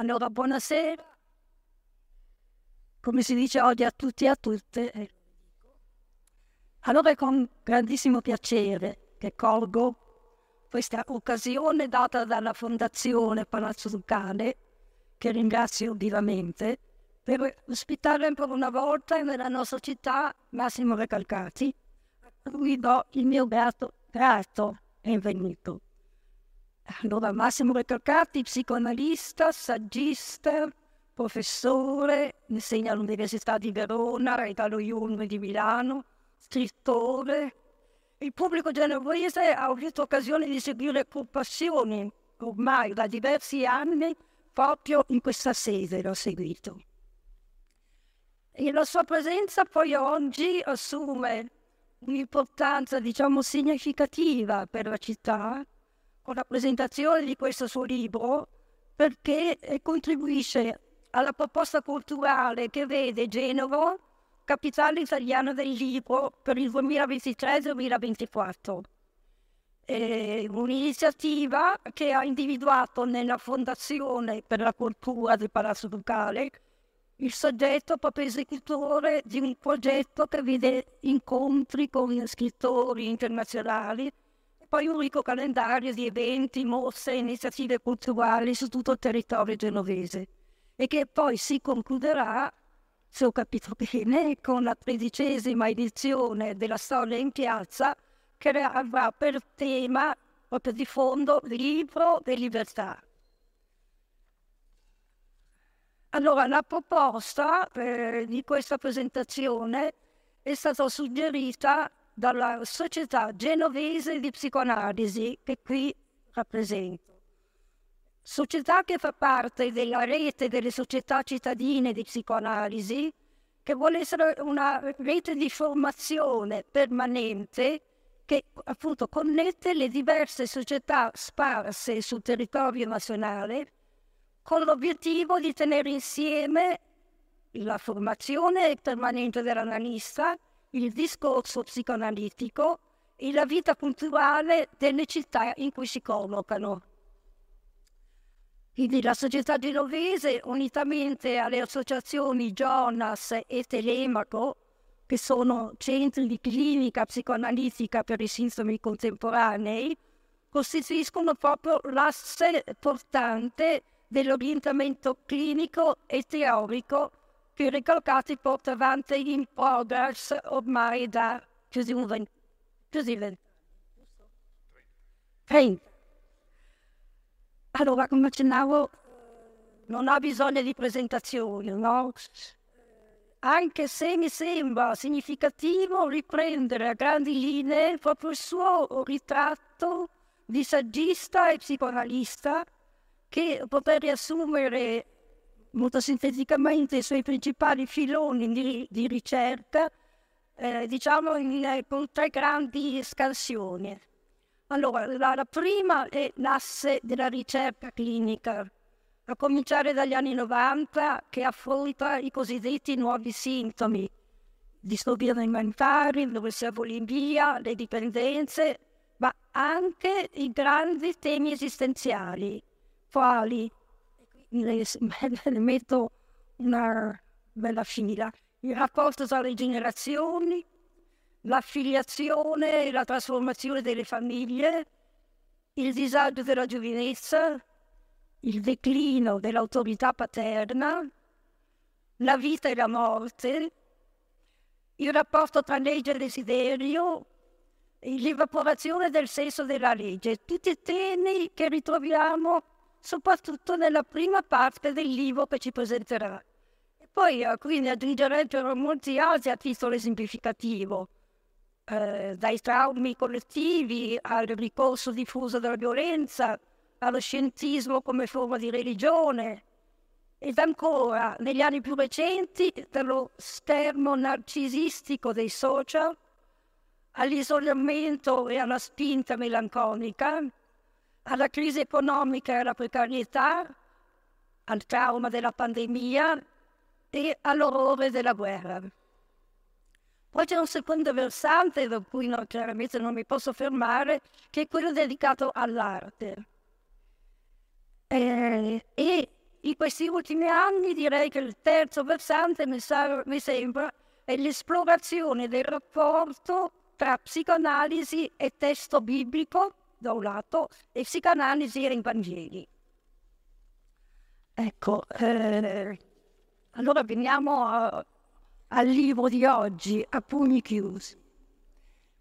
Allora, buonasera. Come si dice oggi a tutti e a tutte. Eh. Allora è con grandissimo piacere che colgo questa occasione data dalla Fondazione Palazzo Ducale, che ringrazio vivamente, per ospitare ancora una volta nella nostra città Massimo Recalcati, a cui do il mio grato, grato benvenuto. Allora, Massimo Recalcati, psicoanalista, saggista, professore, insegna all'Università di Verona dallo Iulme di Milano, scrittore. Il pubblico genovese ha avuto occasione di seguire con passione ormai da diversi anni proprio in questa sede l'ho seguito. E la sua presenza poi oggi assume un'importanza, diciamo, significativa per la città con la presentazione di questo suo libro perché contribuisce alla proposta culturale che vede Genova capitale italiana del libro per il 2023-2024. È un'iniziativa che ha individuato nella Fondazione per la Cultura del Palazzo Ducale il soggetto proprio esecutore di un progetto che vede incontri con scrittori internazionali poi un ricco calendario di eventi, mostre e iniziative culturali su tutto il territorio genovese e che poi si concluderà, se ho capito bene, con la tredicesima edizione della Storia in Piazza che avrà per tema proprio di fondo libro e libertà. Allora, la proposta eh, di questa presentazione è stata suggerita dalla Società Genovese di Psicoanalisi che qui rappresento. Società che fa parte della rete delle società cittadine di psicoanalisi, che vuole essere una rete di formazione permanente che appunto connette le diverse società sparse sul territorio nazionale con l'obiettivo di tenere insieme la formazione permanente dell'analista il discorso psicoanalitico e la vita culturale delle città in cui si collocano. Quindi la società genovese, unitamente alle associazioni Jonas e Telemaco, che sono centri di clinica psicoanalitica per i sintomi contemporanei, costituiscono proprio l'asse portante dell'orientamento clinico e teorico che Ricalcati porta avanti in progress ormai da più di un vent- più di vent'anni. 30. Allora, come accennavo, non ha bisogno di presentazioni, no? Anche se mi sembra significativo riprendere a grandi linee proprio il suo ritratto di saggista e psicoanalista che poter riassumere molto sinteticamente i suoi principali filoni di, di ricerca, eh, diciamo in, con tre grandi scansioni. Allora, la, la prima è l'asse della ricerca clinica, a cominciare dagli anni 90, che affronta i cosiddetti nuovi sintomi, disturbi alimentari, l'ossea bulimia, le dipendenze, ma anche i grandi temi esistenziali, quali le metto una bella fila. Il rapporto tra le generazioni, l'affiliazione e la trasformazione delle famiglie, il disagio della giovinezza, il declino dell'autorità paterna, la vita e la morte, il rapporto tra legge e desiderio, l'evaporazione del senso della legge, tutti temi che ritroviamo soprattutto nella prima parte del libro che ci presenterà. E poi eh, quindi aggiungerebbero molti altri a titolo esemplificativo, eh, dai traumi collettivi al ricorso diffuso della violenza, allo scientismo come forma di religione, ed ancora, negli anni più recenti, dallo schermo narcisistico dei social all'isolamento e alla spinta melanconica, alla crisi economica e alla precarietà, al trauma della pandemia e all'orrore della guerra. Poi c'è un secondo versante, da cui no, chiaramente non mi posso fermare, che è quello dedicato all'arte. Eh, e in questi ultimi anni direi che il terzo versante mi, sa, mi sembra è l'esplorazione del rapporto tra psicoanalisi e testo biblico da un lato e psicoanalisi e Vangeli. Ecco, eh, allora veniamo a, al libro di oggi, a pugni chiusi.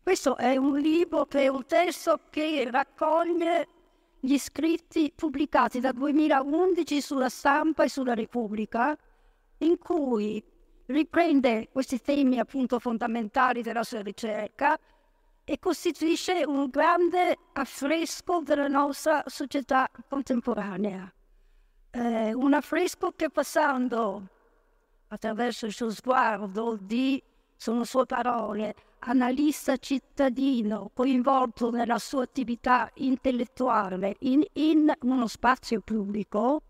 Questo è un libro che è un testo che raccoglie gli scritti pubblicati dal 2011 sulla stampa e sulla Repubblica, in cui riprende questi temi appunto fondamentali della sua ricerca e costituisce un grande affresco della nostra società contemporanea. Eh, un affresco che passando attraverso il suo sguardo di, sono sue parole, analista cittadino coinvolto nella sua attività intellettuale in, in uno spazio pubblico,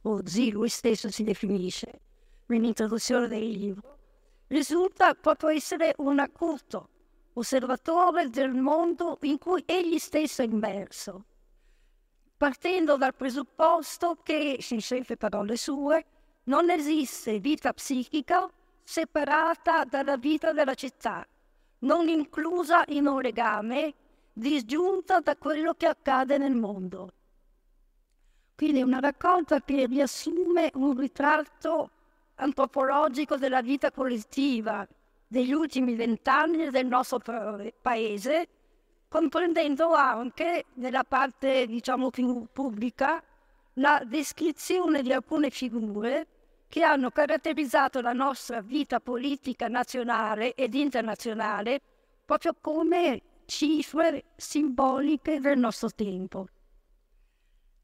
così lui stesso si definisce nell'introduzione del libro, risulta proprio essere un acuto osservatore del mondo in cui egli stesso è immerso, partendo dal presupposto che, sempre parole sue, non esiste vita psichica separata dalla vita della città, non inclusa in un legame, disgiunta da quello che accade nel mondo. Quindi una raccolta che riassume un ritratto antropologico della vita collettiva degli ultimi vent'anni del nostro paese, comprendendo anche nella parte diciamo più pubblica la descrizione di alcune figure che hanno caratterizzato la nostra vita politica nazionale ed internazionale proprio come cifre simboliche del nostro tempo.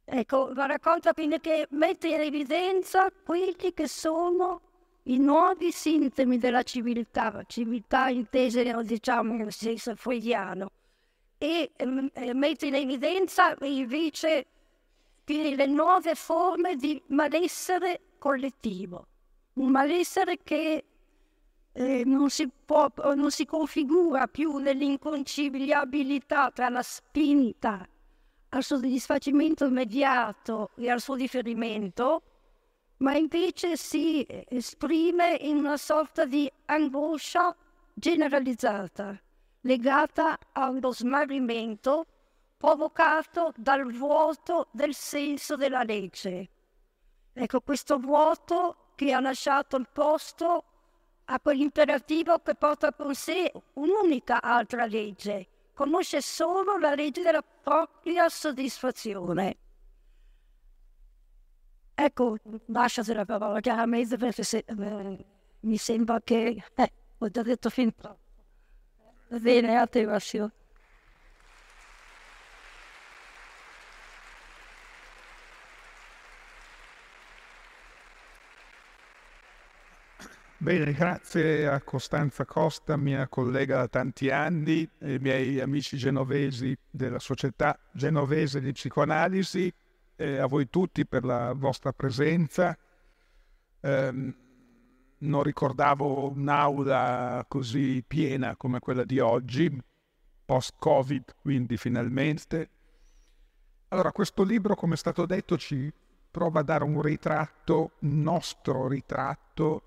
Ecco, la raccolta quindi che mette in evidenza quelli che sono i nuovi sintomi della civiltà, civiltà intesa diciamo nel senso freudiano, e eh, mette in evidenza invece le nuove forme di malessere collettivo, un malessere che eh, non, si può, non si configura più nell'inconciliabilità tra la spinta al soddisfacimento immediato e al suo differimento, ma invece si esprime in una sorta di angoscia generalizzata, legata allo smarrimento provocato dal vuoto del senso della legge. Ecco, questo vuoto che ha lasciato il posto a quell'imperativo che porta con sé un'unica altra legge, conosce solo la legge della propria soddisfazione. Ecco, lasciate la parola chiaramente perché se, eh, mi sembra che eh, ho già detto fin troppo. Bene, a te Massimo. Bene, grazie a Costanza Costa, mia collega da tanti anni, e miei amici genovesi della Società Genovese di Psicoanalisi, e a voi tutti per la vostra presenza. Eh, non ricordavo un'aula così piena come quella di oggi, post-Covid, quindi finalmente. Allora, questo libro, come è stato detto, ci prova a dare un ritratto, un nostro ritratto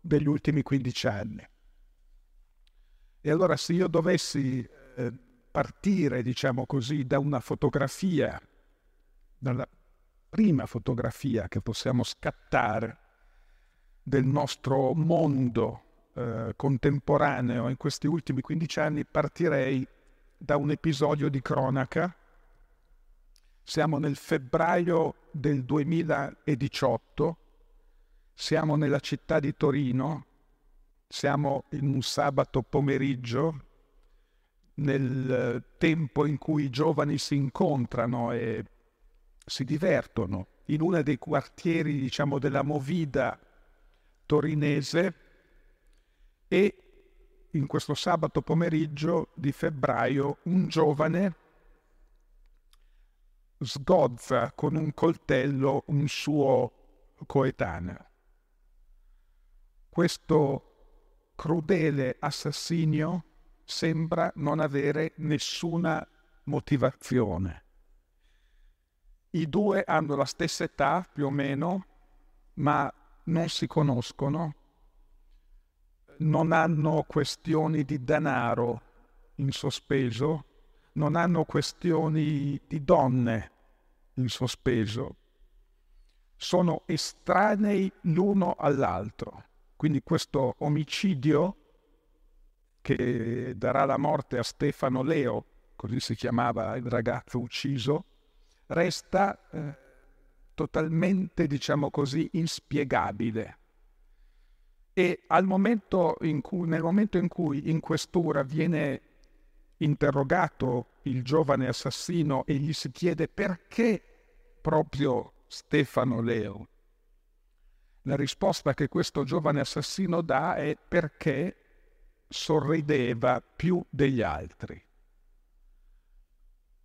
degli ultimi 15 anni. E allora se io dovessi eh, partire, diciamo così, da una fotografia, dalla prima fotografia che possiamo scattare del nostro mondo eh, contemporaneo in questi ultimi 15 anni, partirei da un episodio di cronaca. Siamo nel febbraio del 2018 siamo nella città di Torino, siamo in un sabato pomeriggio, nel eh, tempo in cui i giovani si incontrano e si divertono, in uno dei quartieri, diciamo, della movida torinese e in questo sabato pomeriggio di febbraio un giovane sgozza con un coltello un suo coetaneo questo crudele assassinio sembra non avere nessuna motivazione. I due hanno la stessa età più o meno, ma non si conoscono, non hanno questioni di denaro in sospeso, non hanno questioni di donne in sospeso, sono estranei l'uno all'altro. Quindi questo omicidio che darà la morte a Stefano Leo, così si chiamava il ragazzo ucciso, resta eh, totalmente, diciamo così, inspiegabile. E momento cui, nel momento in cui in questura viene interrogato il giovane assassino e gli si chiede perché proprio Stefano Leo, la risposta che questo giovane assassino dà è perché sorrideva più degli altri.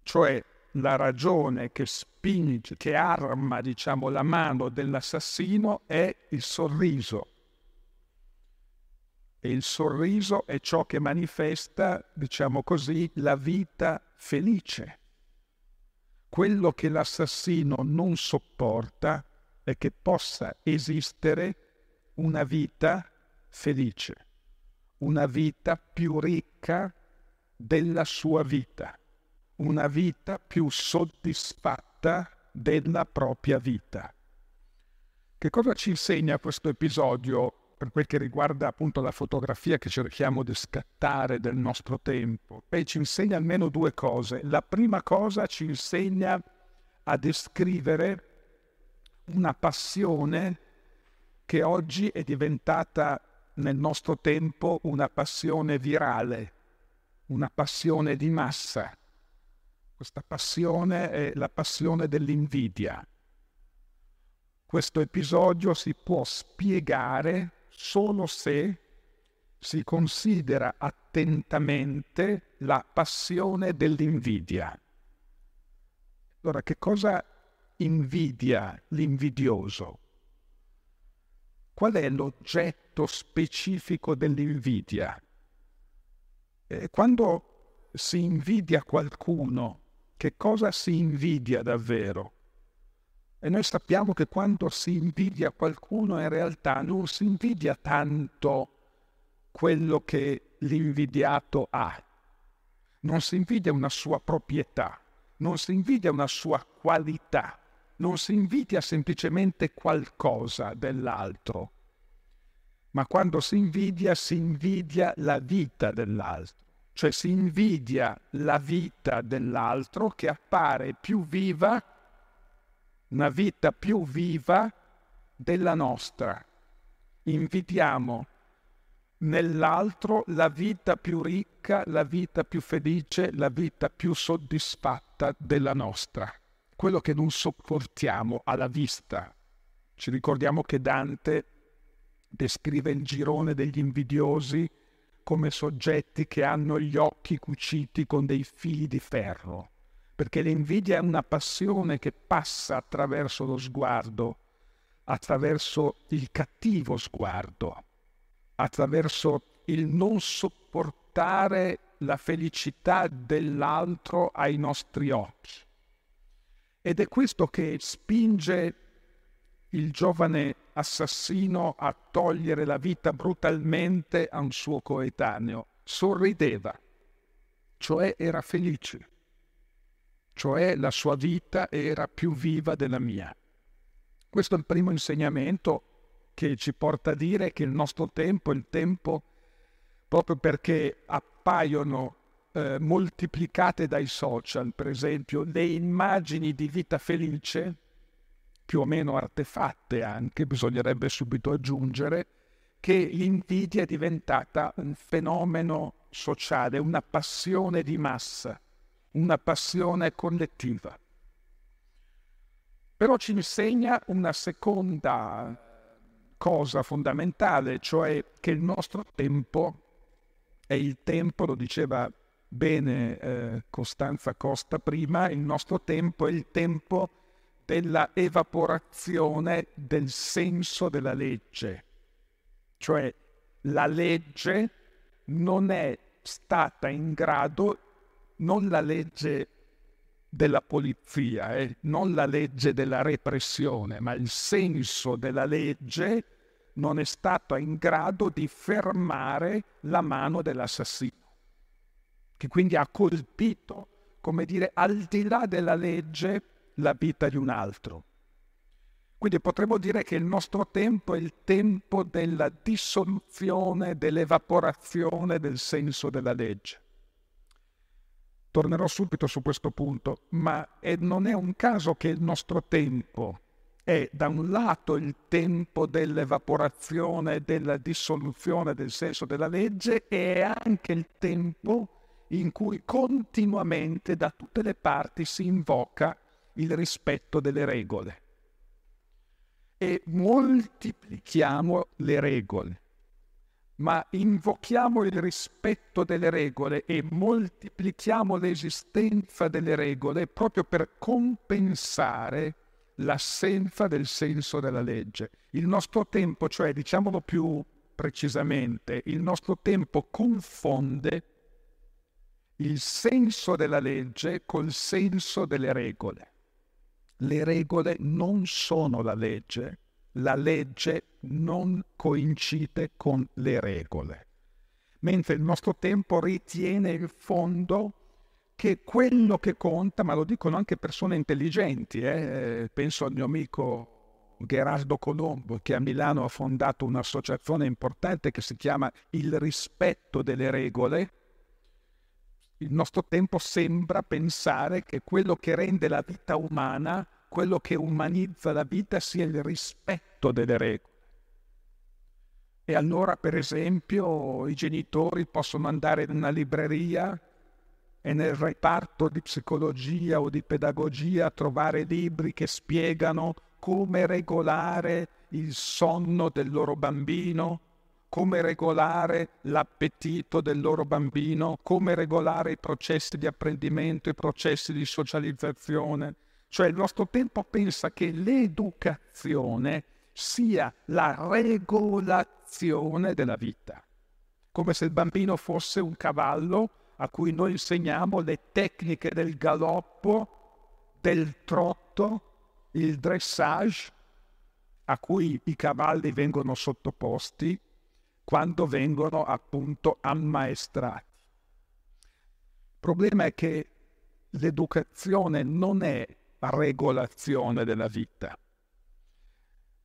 Cioè la ragione che spinge, che arma, diciamo, la mano dell'assassino è il sorriso. E il sorriso è ciò che manifesta, diciamo così, la vita felice. Quello che l'assassino non sopporta è che possa esistere una vita felice, una vita più ricca della sua vita una vita più soddisfatta della propria vita. Che cosa ci insegna questo episodio per quel che riguarda appunto la fotografia che cerchiamo di scattare del nostro tempo? Beh, ci insegna almeno due cose. La prima cosa ci insegna a descrivere una passione che oggi è diventata nel nostro tempo una passione virale, una passione di massa questa passione è la passione dell'invidia. Questo episodio si può spiegare solo se si considera attentamente la passione dell'invidia. Allora, che cosa invidia l'invidioso? Qual è l'oggetto specifico dell'invidia? Eh, quando si invidia qualcuno che cosa si invidia davvero. E noi sappiamo che quando si invidia qualcuno in realtà non si invidia tanto quello che l'invidiato ha, non si invidia una sua proprietà, non si invidia una sua qualità, non si invidia semplicemente qualcosa dell'altro, ma quando si invidia si invidia la vita dell'altro cioè si invidia la vita dell'altro che appare più viva, una vita più viva della nostra. Invidiamo nell'altro la vita più ricca, la vita più felice, la vita più soddisfatta della nostra, quello che non sopportiamo alla vista. Ci ricordiamo che Dante descrive il girone degli invidiosi come soggetti che hanno gli occhi cuciti con dei fili di ferro, perché l'invidia è una passione che passa attraverso lo sguardo, attraverso il cattivo sguardo, attraverso il non sopportare la felicità dell'altro ai nostri occhi. Ed è questo che spinge il giovane assassino a togliere la vita brutalmente a un suo coetaneo. Sorrideva, cioè era felice, cioè la sua vita era più viva della mia. Questo è il primo insegnamento che ci porta a dire che il nostro tempo il tempo proprio perché appaiono eh, moltiplicate dai social, per esempio, le immagini di vita felice più o meno artefatte anche, bisognerebbe subito aggiungere, che l'invidia è diventata un fenomeno sociale, una passione di massa, una passione collettiva. Però ci insegna una seconda cosa fondamentale, cioè che il nostro tempo è il tempo, lo diceva bene eh, Costanza Costa prima, il nostro tempo è il tempo della evaporazione del senso della legge. Cioè la legge non è stata in grado, non la legge della polizia, eh? non la legge della repressione, ma il senso della legge non è stato in grado di fermare la mano dell'assassino, che quindi ha colpito, come dire, al di là della legge, la vita di un altro. Quindi potremmo dire che il nostro tempo è il tempo della dissoluzione, dell'evaporazione del senso della legge. Tornerò subito su questo punto, ma è, non è un caso che il nostro tempo è da un lato il tempo dell'evaporazione, della dissoluzione del senso della legge e è anche il tempo in cui continuamente da tutte le parti si invoca il rispetto delle regole e moltiplichiamo le regole, ma invochiamo il rispetto delle regole e moltiplichiamo l'esistenza delle regole proprio per compensare l'assenza del senso della legge. Il nostro tempo, cioè diciamolo più precisamente, il nostro tempo confonde il senso della legge col senso delle regole le regole non sono la legge, la legge non coincide con le regole. Mentre il nostro tempo ritiene in fondo che quello che conta, ma lo dicono anche persone intelligenti, eh? penso al mio amico Gerardo Colombo che a Milano ha fondato un'associazione importante che si chiama Il rispetto delle regole, il nostro tempo sembra pensare che quello che rende la vita umana, quello che umanizza la vita sia il rispetto delle regole. E allora, per esempio, i genitori possono andare in una libreria e nel reparto di psicologia o di pedagogia trovare libri che spiegano come regolare il sonno del loro bambino, come regolare l'appetito del loro bambino, come regolare i processi di apprendimento, i processi di socializzazione. Cioè il nostro tempo pensa che l'educazione sia la regolazione della vita, come se il bambino fosse un cavallo a cui noi insegniamo le tecniche del galoppo, del trotto, il dressage, a cui i cavalli vengono sottoposti quando vengono appunto ammaestrati. Il problema è che l'educazione non è regolazione della vita,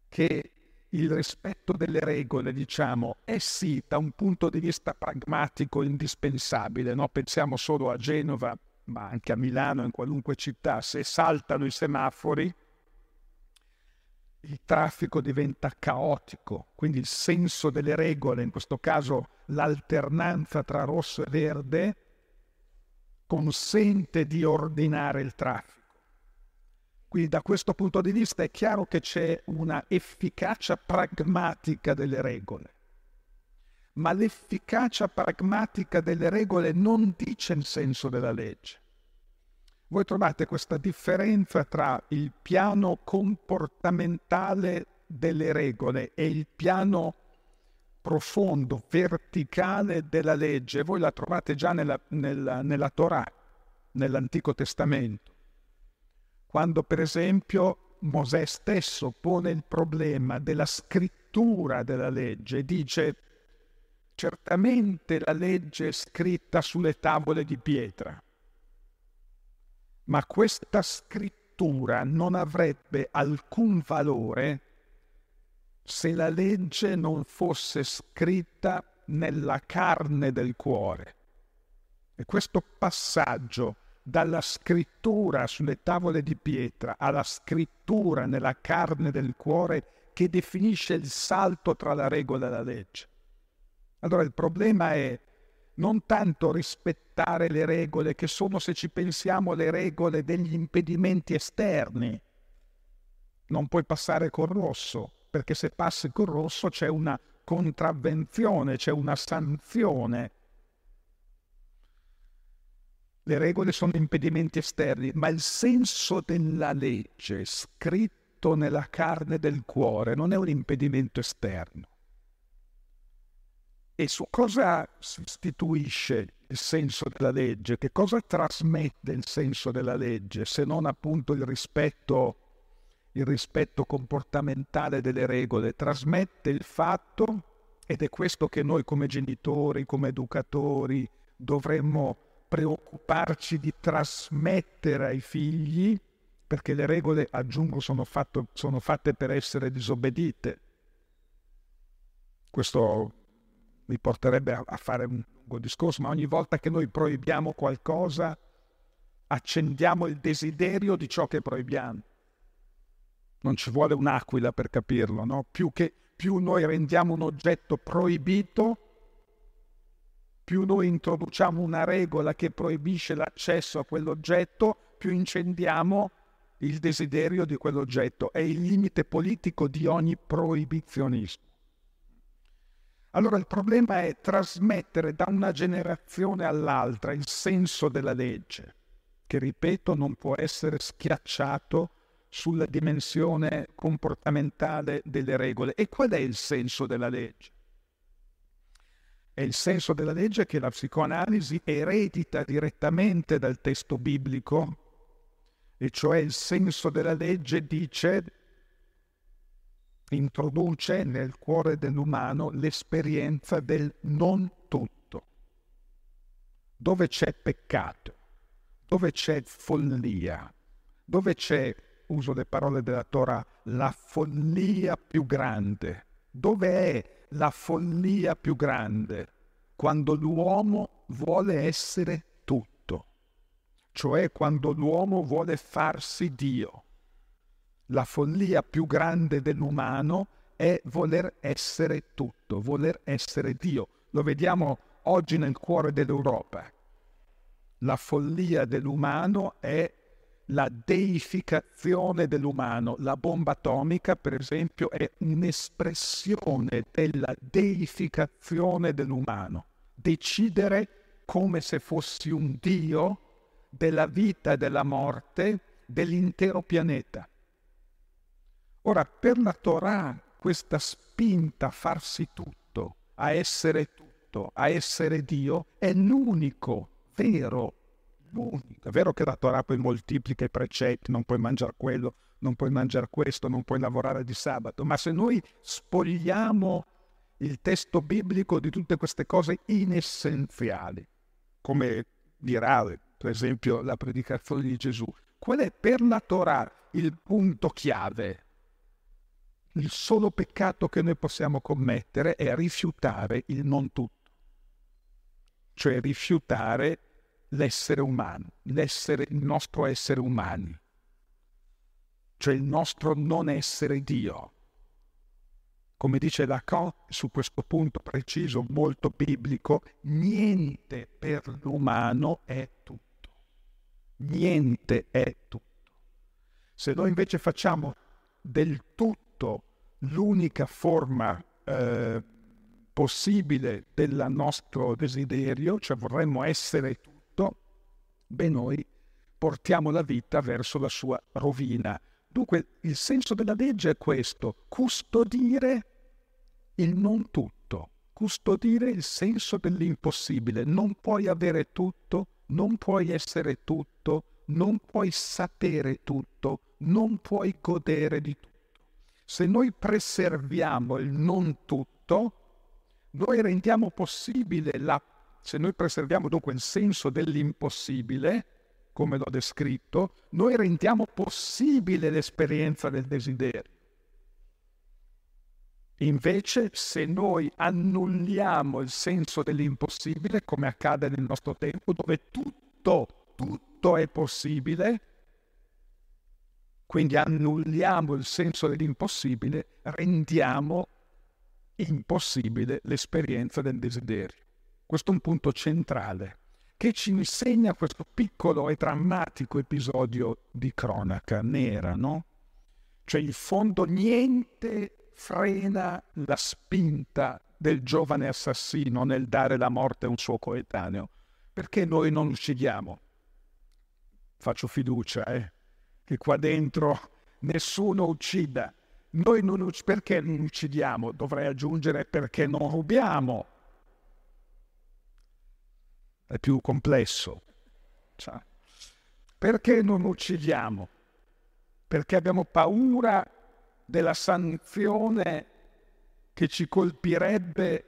che il rispetto delle regole, diciamo, è sì da un punto di vista pragmatico indispensabile, no? pensiamo solo a Genova, ma anche a Milano, in qualunque città, se saltano i semafori, il traffico diventa caotico, quindi il senso delle regole, in questo caso l'alternanza tra rosso e verde, consente di ordinare il traffico. Quindi da questo punto di vista è chiaro che c'è una efficacia pragmatica delle regole, ma l'efficacia pragmatica delle regole non dice il senso della legge. Voi trovate questa differenza tra il piano comportamentale delle regole e il piano profondo, verticale della legge. Voi la trovate già nella, nella, nella Torah, nell'Antico Testamento. Quando per esempio Mosè stesso pone il problema della scrittura della legge, dice certamente la legge è scritta sulle tavole di pietra, ma questa scrittura non avrebbe alcun valore se la legge non fosse scritta nella carne del cuore. E questo passaggio dalla scrittura sulle tavole di pietra alla scrittura nella carne del cuore che definisce il salto tra la regola e la legge. Allora il problema è non tanto rispettare le regole, che sono, se ci pensiamo, le regole degli impedimenti esterni. Non puoi passare col rosso, perché se passi col rosso c'è una contravvenzione, c'è una sanzione. Le regole sono impedimenti esterni, ma il senso della legge scritto nella carne del cuore non è un impedimento esterno. E su cosa si istituisce il senso della legge? Che cosa trasmette il senso della legge se non appunto il rispetto, il rispetto comportamentale delle regole? Trasmette il fatto, ed è questo che noi come genitori, come educatori dovremmo preoccuparci di trasmettere ai figli, perché le regole, aggiungo, sono, fatto, sono fatte per essere disobbedite. Questo mi porterebbe a, fare un lungo discorso, ma ogni volta che noi proibiamo qualcosa, accendiamo il desiderio di ciò che proibiamo. Non ci vuole un'aquila per capirlo, no? Più, che, più noi rendiamo un oggetto proibito, più noi introduciamo una regola che proibisce l'accesso a quell'oggetto, più incendiamo il desiderio di quell'oggetto. È il limite politico di ogni proibizionismo. Allora il problema è trasmettere da una generazione all'altra il senso della legge, che ripeto non può essere schiacciato sulla dimensione comportamentale delle regole. E qual è il senso della legge? È il senso della legge che la psicoanalisi eredita direttamente dal testo biblico, e cioè il senso della legge dice introduce nel cuore dell'umano l'esperienza del non tutto. Dove c'è peccato, dove c'è follia, dove c'è, uso le parole della Torah, la follia più grande. Dove è la follia più grande? Quando l'uomo vuole essere tutto, cioè quando l'uomo vuole farsi Dio la follia più grande dell'umano è voler essere tutto, voler essere Dio. Lo vediamo oggi nel cuore dell'Europa. La follia dell'umano è la deificazione dell'umano. La bomba atomica, per esempio, è un'espressione della deificazione dell'umano. Decidere come se fossi un Dio della vita e della morte dell'intero pianeta. Ora, per la Torah, questa spinta a farsi tutto, a essere tutto, a essere Dio, è l'unico vero, l'unico. È vero che la Torah poi moltiplica i precetti, non puoi mangiare quello, non puoi mangiare questo, non puoi lavorare di sabato, ma se noi spogliamo il testo biblico di tutte queste cose inessenziali, come dirà per esempio la predicazione di Gesù, qual è per la Torah il punto chiave? Il solo peccato che noi possiamo commettere è rifiutare il non tutto, cioè rifiutare l'essere umano, l'essere, il nostro essere umani, cioè il nostro non essere Dio. Come dice Lacan su questo punto preciso, molto biblico, niente per l'umano è tutto. Niente è tutto. Se noi invece facciamo del tutto l'unica forma eh, possibile del nostro desiderio, cioè vorremmo essere tutto, beh noi portiamo la vita verso la sua rovina. Dunque il senso della legge è questo, custodire il non tutto, custodire il senso dell'impossibile. Non puoi avere tutto, non puoi essere tutto, non puoi sapere tutto, non puoi godere di tutto. Se noi preserviamo il non tutto, noi rendiamo possibile la... Se noi preserviamo dunque il senso dell'impossibile, come l'ho descritto, noi rendiamo possibile l'esperienza del desiderio. Invece, se noi annulliamo il senso dell'impossibile, come accade nel nostro tempo, dove tutto, tutto è possibile, quindi annulliamo il senso dell'impossibile, rendiamo impossibile l'esperienza del desiderio. Questo è un punto centrale che ci insegna questo piccolo e drammatico episodio di cronaca nera, no? Cioè in fondo niente frena la spinta del giovane assassino nel dare la morte a un suo coetaneo. Perché noi non uccidiamo? Faccio fiducia, eh? Che qua dentro nessuno uccida. Noi non ucc- perché non uccidiamo? Dovrei aggiungere perché non rubiamo. è più complesso. Cioè, perché non uccidiamo? Perché abbiamo paura della sanzione che ci colpirebbe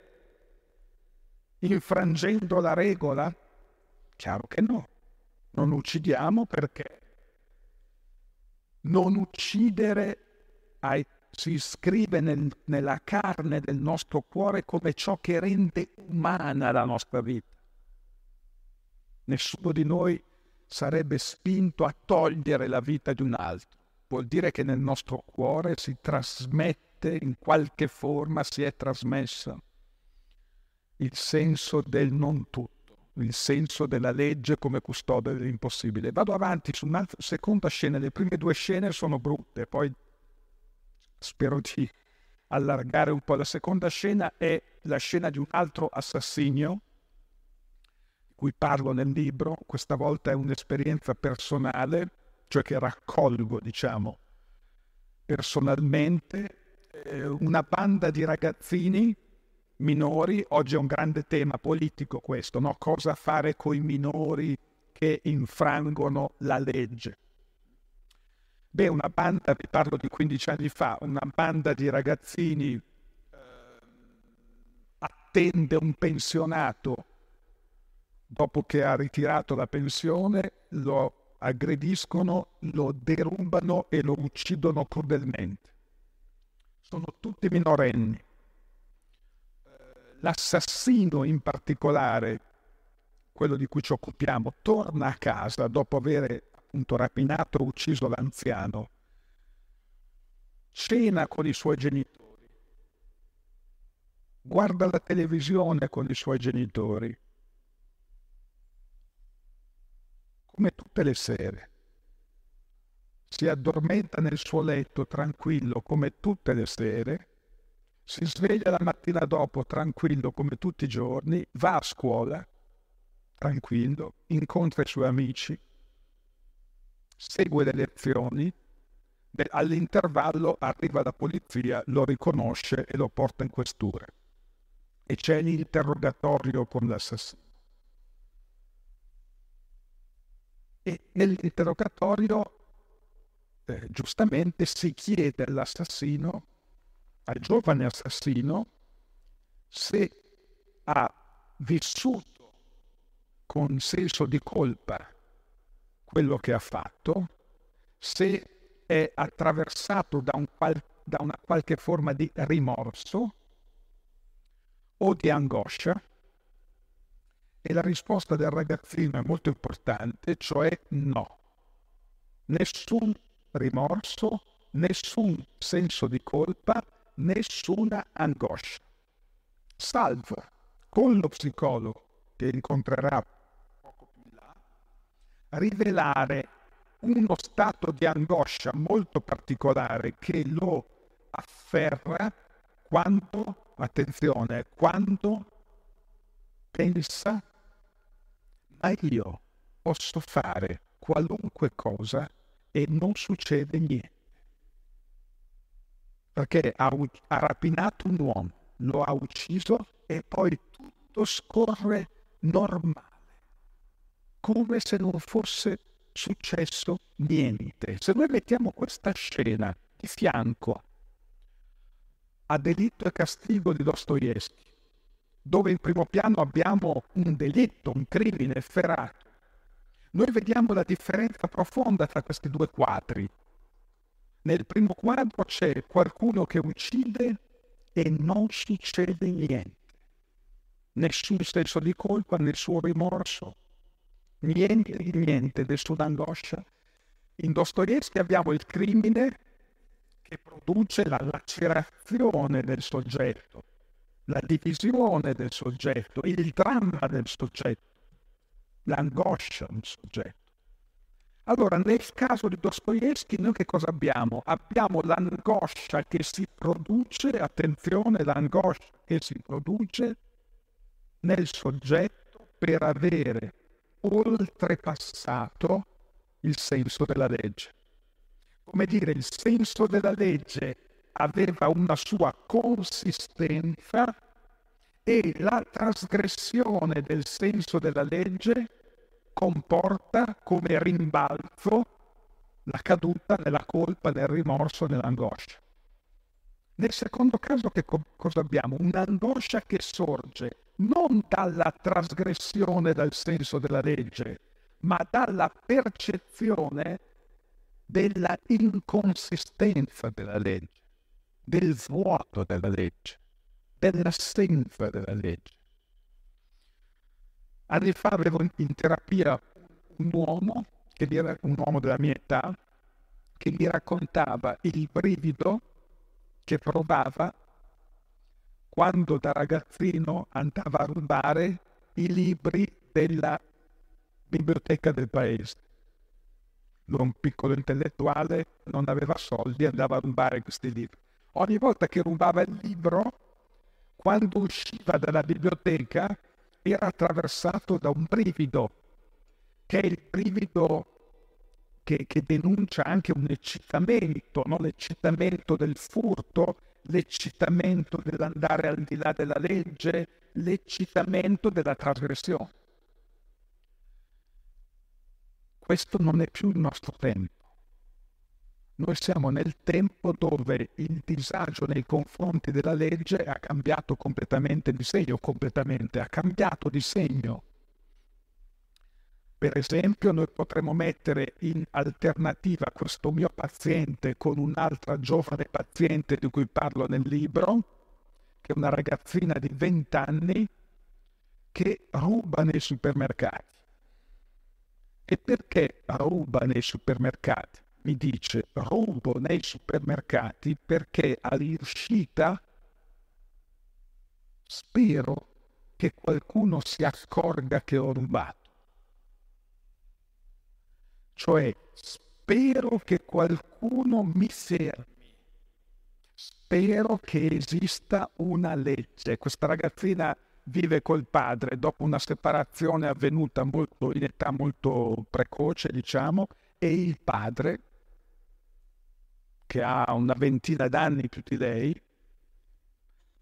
infrangendo la regola? Chiaro che no. Non uccidiamo perché non uccidere ai, si iscrive nel, nella carne del nostro cuore come ciò che rende umana la nostra vita. Nessuno di noi sarebbe spinto a togliere la vita di un altro. Vuol dire che nel nostro cuore si trasmette, in qualche forma si è trasmessa il senso del non tutto, il senso della legge come custode dell'impossibile. Vado avanti su una seconda scena, le prime due scene sono brutte, poi spero di allargare un po'. La seconda scena è la scena di un altro assassinio, di cui parlo nel libro, questa volta è un'esperienza personale, cioè che raccolgo, diciamo, personalmente, eh, una banda di ragazzini minori, oggi è un grande tema politico questo, no? cosa fare con i minori che infrangono la legge. Beh, una banda, vi parlo di 15 anni fa, una banda di ragazzini eh, attende un pensionato dopo che ha ritirato la pensione, lo aggrediscono, lo derubano e lo uccidono crudelmente. Sono tutti minorenni l'assassino in particolare, quello di cui ci occupiamo, torna a casa dopo aver appunto rapinato e ucciso l'anziano, cena con i suoi genitori, guarda la televisione con i suoi genitori, come tutte le sere. Si addormenta nel suo letto tranquillo come tutte le sere si sveglia la mattina dopo tranquillo come tutti i giorni, va a scuola tranquillo, incontra i suoi amici, segue le lezioni, all'intervallo arriva la polizia, lo riconosce e lo porta in questura. E c'è l'interrogatorio con l'assassino. E nell'interrogatorio eh, giustamente si chiede all'assassino al giovane assassino se ha vissuto con senso di colpa quello che ha fatto, se è attraversato da, un qual- da una qualche forma di rimorso o di angoscia. E la risposta del ragazzino è molto importante, cioè no. Nessun rimorso, nessun senso di colpa, nessuna angoscia. Salva con lo psicologo che incontrerà poco più in là, rivelare uno stato di angoscia molto particolare che lo afferra quando, attenzione, quando pensa, ma io posso fare qualunque cosa e non succede niente perché ha, ha rapinato un uomo, lo ha ucciso e poi tutto scorre normale, come se non fosse successo niente. Se noi mettiamo questa scena di fianco a Delitto e Castigo di Dostoevsky, dove in primo piano abbiamo un delitto, un crimine efferato, noi vediamo la differenza profonda tra questi due quadri. Nel primo quadro c'è qualcuno che uccide e non succede niente. Nessun senso di colpa, nessun rimorso, niente di niente, nessuna angoscia. In Dostoevsky abbiamo il crimine che produce la lacerazione del soggetto, la divisione del soggetto, il dramma del soggetto, l'angoscia del soggetto. Allora, nel caso di Dostoevsky noi che cosa abbiamo? Abbiamo l'angoscia che si produce, attenzione, l'angoscia che si produce nel soggetto per avere oltrepassato il senso della legge. Come dire, il senso della legge aveva una sua consistenza e la trasgressione del senso della legge comporta come rimbalzo la caduta nella colpa, nel rimorso, nell'angoscia. Nel secondo caso che co- cosa abbiamo? Un'angoscia che sorge non dalla trasgressione del senso della legge, ma dalla percezione della inconsistenza della legge, del vuoto della legge, dell'assenza della legge. Anni fa avevo in terapia un uomo, era un uomo della mia età, che mi raccontava il brivido che provava quando da ragazzino andava a rubare i libri della biblioteca del paese. Lui un piccolo intellettuale, non aveva soldi, andava a rubare questi libri. Ogni volta che rubava il libro, quando usciva dalla biblioteca, era attraversato da un brivido, che è il brivido che, che denuncia anche un eccitamento, no? l'eccitamento del furto, l'eccitamento dell'andare al di là della legge, l'eccitamento della trasgressione. Questo non è più il nostro tempo. Noi siamo nel tempo dove il disagio nei confronti della legge ha cambiato completamente di segno, completamente, ha cambiato di segno. Per esempio, noi potremmo mettere in alternativa questo mio paziente con un'altra giovane paziente di cui parlo nel libro, che è una ragazzina di 20 anni che ruba nei supermercati. E perché ruba nei supermercati? Mi dice, rubo nei supermercati perché all'uscita spero che qualcuno si accorga che ho rubato. Cioè, spero che qualcuno mi fermi. Spero che esista una legge. Questa ragazzina vive col padre dopo una separazione avvenuta molto, in età molto precoce, diciamo, e il padre, che ha una ventina d'anni più di lei,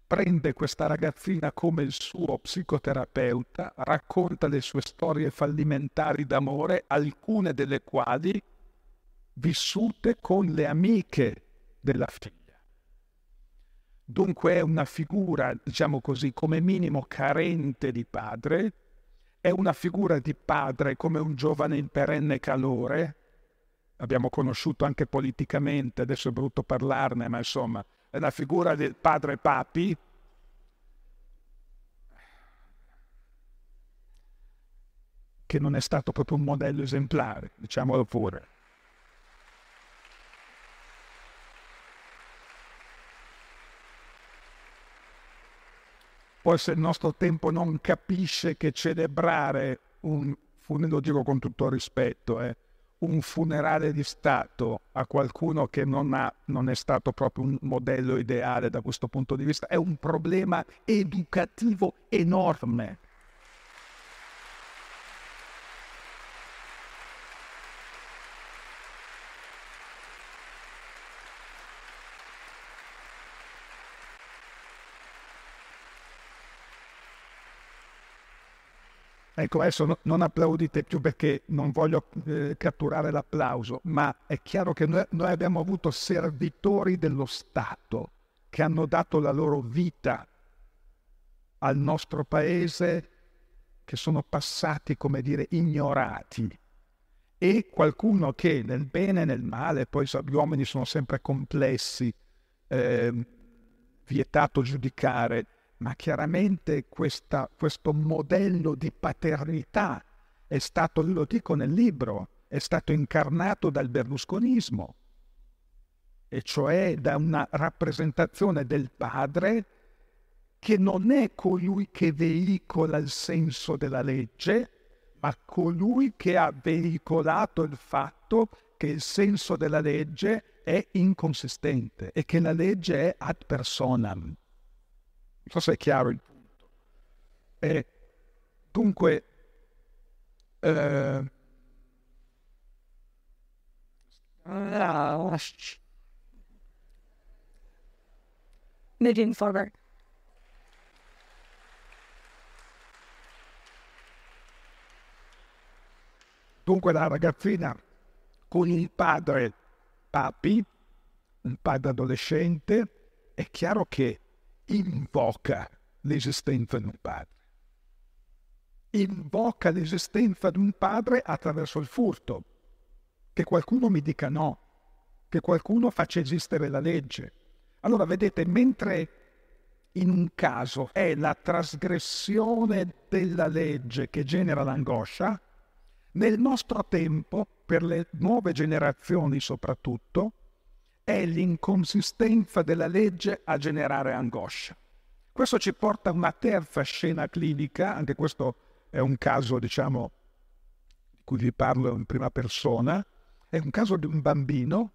prende questa ragazzina come il suo psicoterapeuta, racconta le sue storie fallimentari d'amore, alcune delle quali vissute con le amiche della figlia. Dunque è una figura, diciamo così, come minimo carente di padre, è una figura di padre come un giovane in perenne calore, abbiamo conosciuto anche politicamente, adesso è brutto parlarne, ma insomma, è una figura del padre Papi, che non è stato proprio un modello esemplare, diciamolo pure. Poi se il nostro tempo non capisce che celebrare un, lo dico con tutto rispetto, eh, un funerale di Stato a qualcuno che non, ha, non è stato proprio un modello ideale da questo punto di vista è un problema educativo enorme. Ecco, adesso no, non applaudite più perché non voglio eh, catturare l'applauso, ma è chiaro che noi, noi abbiamo avuto servitori dello Stato che hanno dato la loro vita al nostro paese, che sono passati, come dire, ignorati. E qualcuno che nel bene e nel male, poi gli uomini sono sempre complessi, eh, vietato giudicare, ma chiaramente questa, questo modello di paternità è stato, lo dico nel libro, è stato incarnato dal berlusconismo, e cioè da una rappresentazione del padre che non è colui che veicola il senso della legge, ma colui che ha veicolato il fatto che il senso della legge è inconsistente e che la legge è ad personam. Non so se è chiaro il punto. Eh, dunque, eh, ah, moving forward. Dunque la ragazzina con il padre Papi, un padre adolescente, è chiaro che invoca l'esistenza di un padre. Invoca l'esistenza di un padre attraverso il furto. Che qualcuno mi dica no, che qualcuno faccia esistere la legge. Allora vedete, mentre in un caso è la trasgressione della legge che genera l'angoscia, nel nostro tempo, per le nuove generazioni soprattutto, è l'inconsistenza della legge a generare angoscia. Questo ci porta a una terza scena clinica, anche questo è un caso, diciamo, di cui vi parlo in prima persona, è un caso di un bambino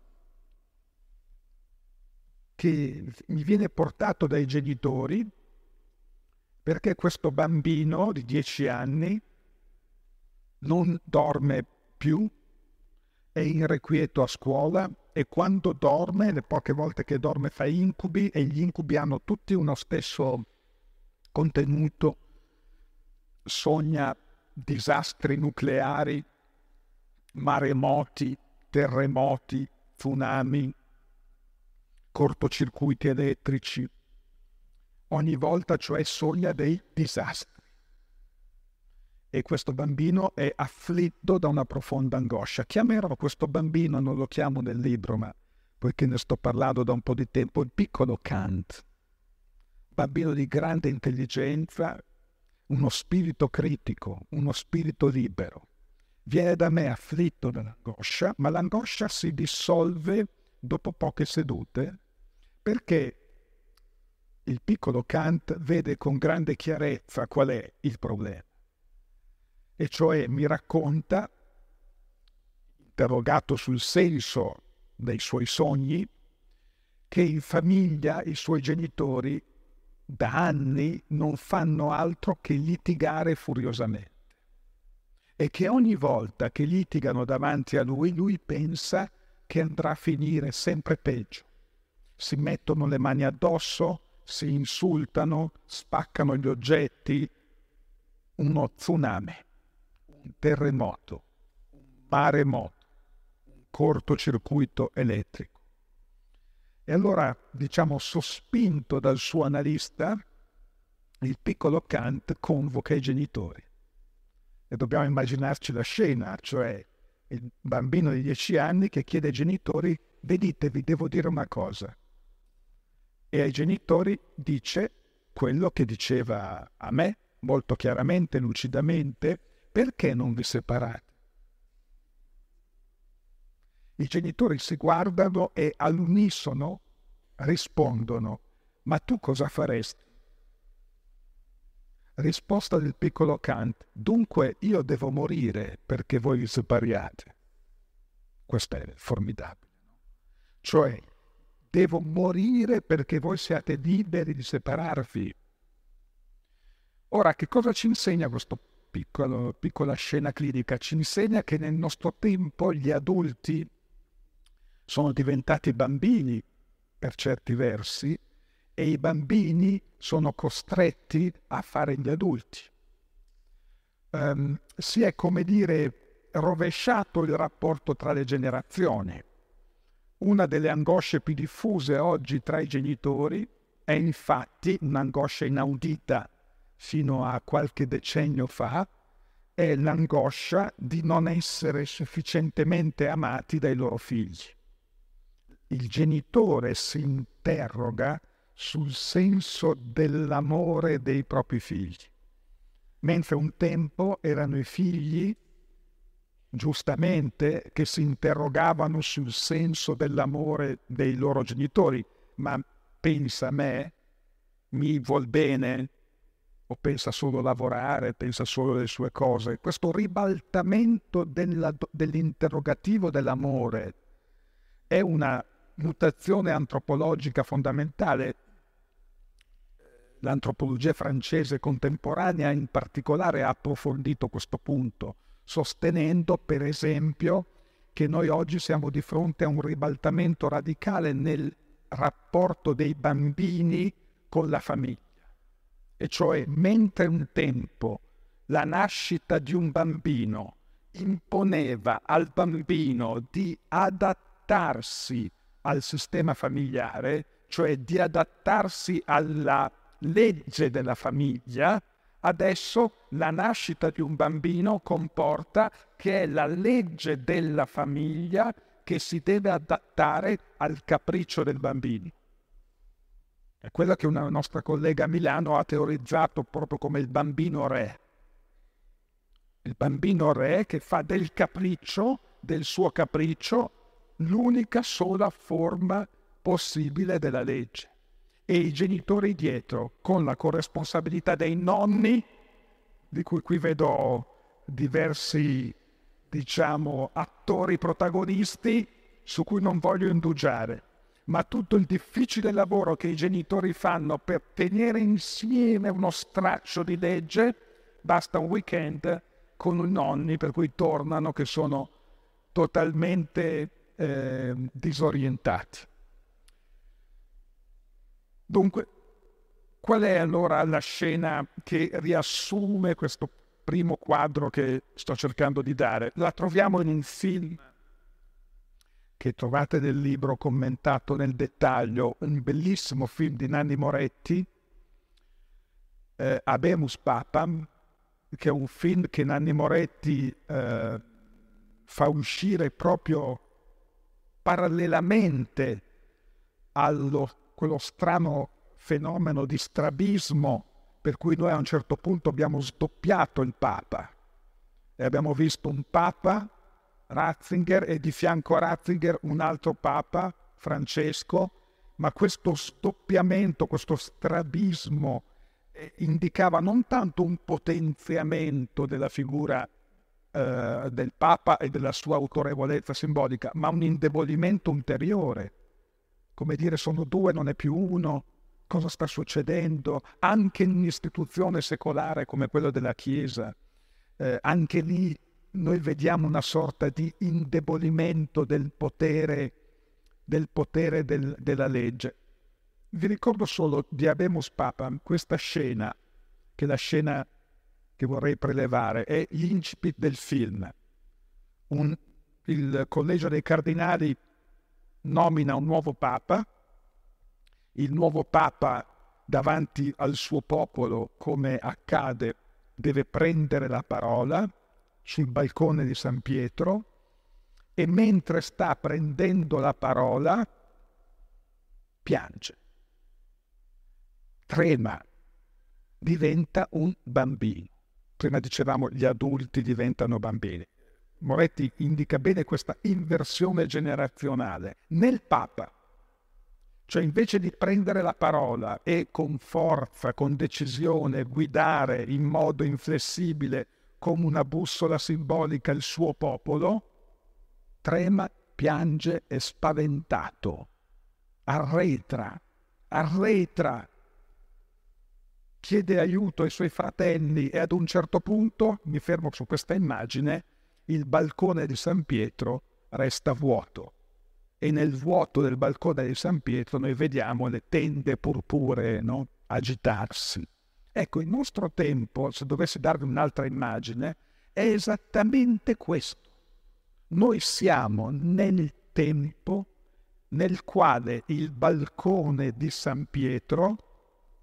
che mi viene portato dai genitori perché questo bambino di 10 anni non dorme più, è irrequieto a scuola e quando dorme, le poche volte che dorme fa incubi e gli incubi hanno tutti uno stesso contenuto, sogna disastri nucleari, maremoti, terremoti, tsunami, cortocircuiti elettrici. Ogni volta cioè sogna dei disastri. E questo bambino è afflitto da una profonda angoscia. Chiamerò questo bambino, non lo chiamo nel libro, ma poiché ne sto parlando da un po' di tempo, il piccolo Kant. Bambino di grande intelligenza, uno spirito critico, uno spirito libero. Viene da me afflitto dall'angoscia, ma l'angoscia si dissolve dopo poche sedute perché il piccolo Kant vede con grande chiarezza qual è il problema. E cioè mi racconta, interrogato sul senso dei suoi sogni, che in famiglia i suoi genitori da anni non fanno altro che litigare furiosamente. E che ogni volta che litigano davanti a lui, lui pensa che andrà a finire sempre peggio. Si mettono le mani addosso, si insultano, spaccano gli oggetti, uno tsunami, un terremoto, un maremoto, un cortocircuito elettrico. E allora, diciamo, sospinto dal suo analista, il piccolo Kant convoca i genitori. E dobbiamo immaginarci la scena, cioè il bambino di dieci anni che chiede ai genitori, veditevi, devo dire una cosa e ai genitori dice quello che diceva a me molto chiaramente, lucidamente, perché non vi separate? I genitori si guardano e all'unisono rispondono, ma tu cosa faresti? Risposta del piccolo Kant, dunque io devo morire perché voi vi separiate. Questo è formidabile. Cioè, devo morire perché voi siate liberi di separarvi. Ora, che cosa ci insegna questa piccola scena clinica? Ci insegna che nel nostro tempo gli adulti sono diventati bambini, per certi versi, e i bambini sono costretti a fare gli adulti. Um, si è, come dire, rovesciato il rapporto tra le generazioni. Una delle angosce più diffuse oggi tra i genitori è infatti un'angoscia inaudita fino a qualche decennio fa, è l'angoscia di non essere sufficientemente amati dai loro figli. Il genitore si interroga sul senso dell'amore dei propri figli, mentre un tempo erano i figli giustamente, che si interrogavano sul senso dell'amore dei loro genitori, ma pensa a me, mi vuol bene, o pensa solo a lavorare, pensa solo alle sue cose. Questo ribaltamento della, dell'interrogativo dell'amore è una mutazione antropologica fondamentale. L'antropologia francese contemporanea in particolare ha approfondito questo punto sostenendo per esempio che noi oggi siamo di fronte a un ribaltamento radicale nel rapporto dei bambini con la famiglia. E cioè, mentre un tempo la nascita di un bambino imponeva al bambino di adattarsi al sistema familiare, cioè di adattarsi alla legge della famiglia, adesso la nascita di un bambino comporta che è la legge della famiglia che si deve adattare al capriccio del bambino. È quella che una nostra collega a Milano ha teorizzato proprio come il bambino re. Il bambino re che fa del capriccio, del suo capriccio, l'unica sola forma possibile della legge. E i genitori dietro, con la corresponsabilità dei nonni, di cui qui vedo diversi, diciamo, attori protagonisti, su cui non voglio indugiare, ma tutto il difficile lavoro che i genitori fanno per tenere insieme uno straccio di legge, basta un weekend con i nonni per cui tornano che sono totalmente eh, disorientati. Dunque, qual è allora la scena che riassume questo primo quadro che sto cercando di dare? La troviamo in un film che trovate nel libro commentato nel dettaglio, un bellissimo film di Nanni Moretti, eh, Abemus Papam, che è un film che Nanni Moretti eh, fa uscire proprio parallelamente a quello strano fenomeno di strabismo per cui noi a un certo punto abbiamo sdoppiato il Papa. E abbiamo visto un Papa, Ratzinger, e di fianco a Ratzinger un altro Papa, Francesco, ma questo sdoppiamento, questo strabismo eh, indicava non tanto un potenziamento della figura eh, del Papa e della sua autorevolezza simbolica, ma un indebolimento ulteriore. Come dire, sono due, non è più uno. Cosa sta succedendo? Anche in un'istituzione secolare come quella della Chiesa, eh, anche lì noi vediamo una sorta di indebolimento del potere, del potere del, della legge. Vi ricordo solo di Abemus Papam questa scena, che è la scena che vorrei prelevare, è l'incipit del film. Un, il collegio dei cardinali nomina un nuovo papa, il nuovo papa davanti al suo popolo, come accade, deve prendere la parola sul balcone di San Pietro e mentre sta prendendo la parola piange trema, diventa un bambino. Prima dicevamo gli adulti diventano bambini. Moretti indica bene questa inversione generazionale. Nel Papa, cioè invece di prendere la parola e con forza, con decisione, guidare in modo inflessibile come una bussola simbolica il suo popolo, trema, piange, è spaventato, arretra, arretra chiede aiuto ai suoi fratelli e ad un certo punto, mi fermo su questa immagine, il balcone di San Pietro resta vuoto e nel vuoto del balcone di San Pietro noi vediamo le tende purpuree no? agitarsi. Ecco, il nostro tempo, se dovessi darvi un'altra immagine, è esattamente questo. Noi siamo nel tempo nel quale il balcone di San Pietro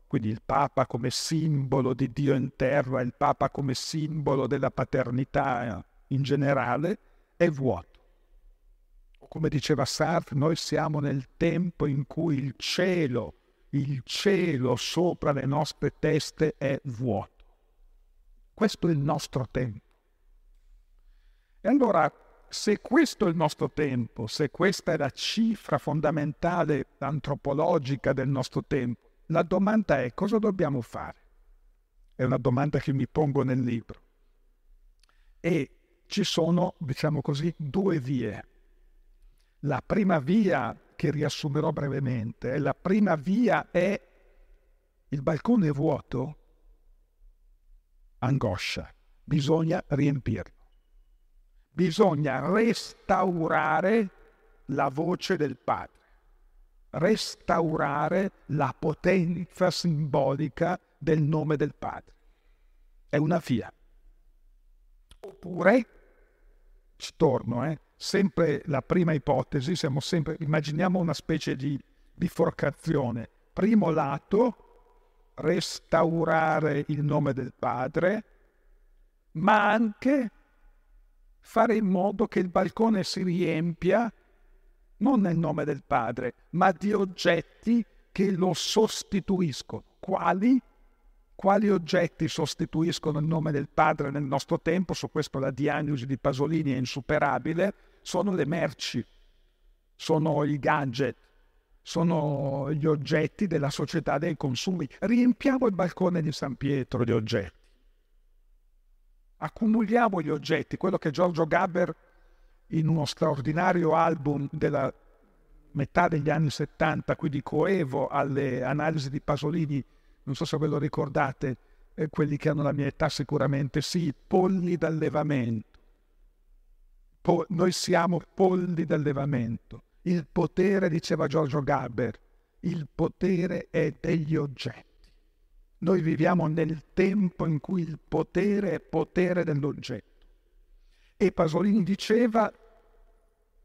quindi il Papa come simbolo di Dio in terra, il Papa come simbolo della paternità in generale, è vuoto. Come diceva Sartre, noi siamo nel tempo in cui il cielo, il cielo sopra le nostre teste è vuoto. Questo è il nostro tempo. E allora, se questo è il nostro tempo, se questa è la cifra fondamentale antropologica del nostro tempo, la domanda è cosa dobbiamo fare? È una domanda che mi pongo nel libro. E ci sono, diciamo così, due vie. La prima via, che riassumerò brevemente, la prima via è il balcone vuoto, angoscia, bisogna riempirlo. Bisogna restaurare la voce del Padre restaurare la potenza simbolica del nome del Padre. È una via. Oppure ci torno, eh? Sempre la prima ipotesi, siamo sempre, immaginiamo una specie di biforcazione. Primo lato, restaurare il nome del Padre, ma anche fare in modo che il balcone si riempia non nel nome del Padre, ma di oggetti che lo sostituiscono. Quali? Quali oggetti sostituiscono il nome del Padre nel nostro tempo? Su questo la diagnosi di Pasolini è insuperabile. Sono le merci, sono i gadget, sono gli oggetti della società dei consumi. Riempiamo il balcone di San Pietro di oggetti. Accumuliamo gli oggetti, quello che Giorgio Gaber in uno straordinario album della metà degli anni 70, quindi coevo alle analisi di Pasolini, non so se ve lo ricordate, eh, quelli che hanno la mia età sicuramente sì, polli d'allevamento. Po- noi siamo polli d'allevamento. Il potere, diceva Giorgio Gaber, il potere è degli oggetti. Noi viviamo nel tempo in cui il potere è potere dell'oggetto. E Pasolini diceva,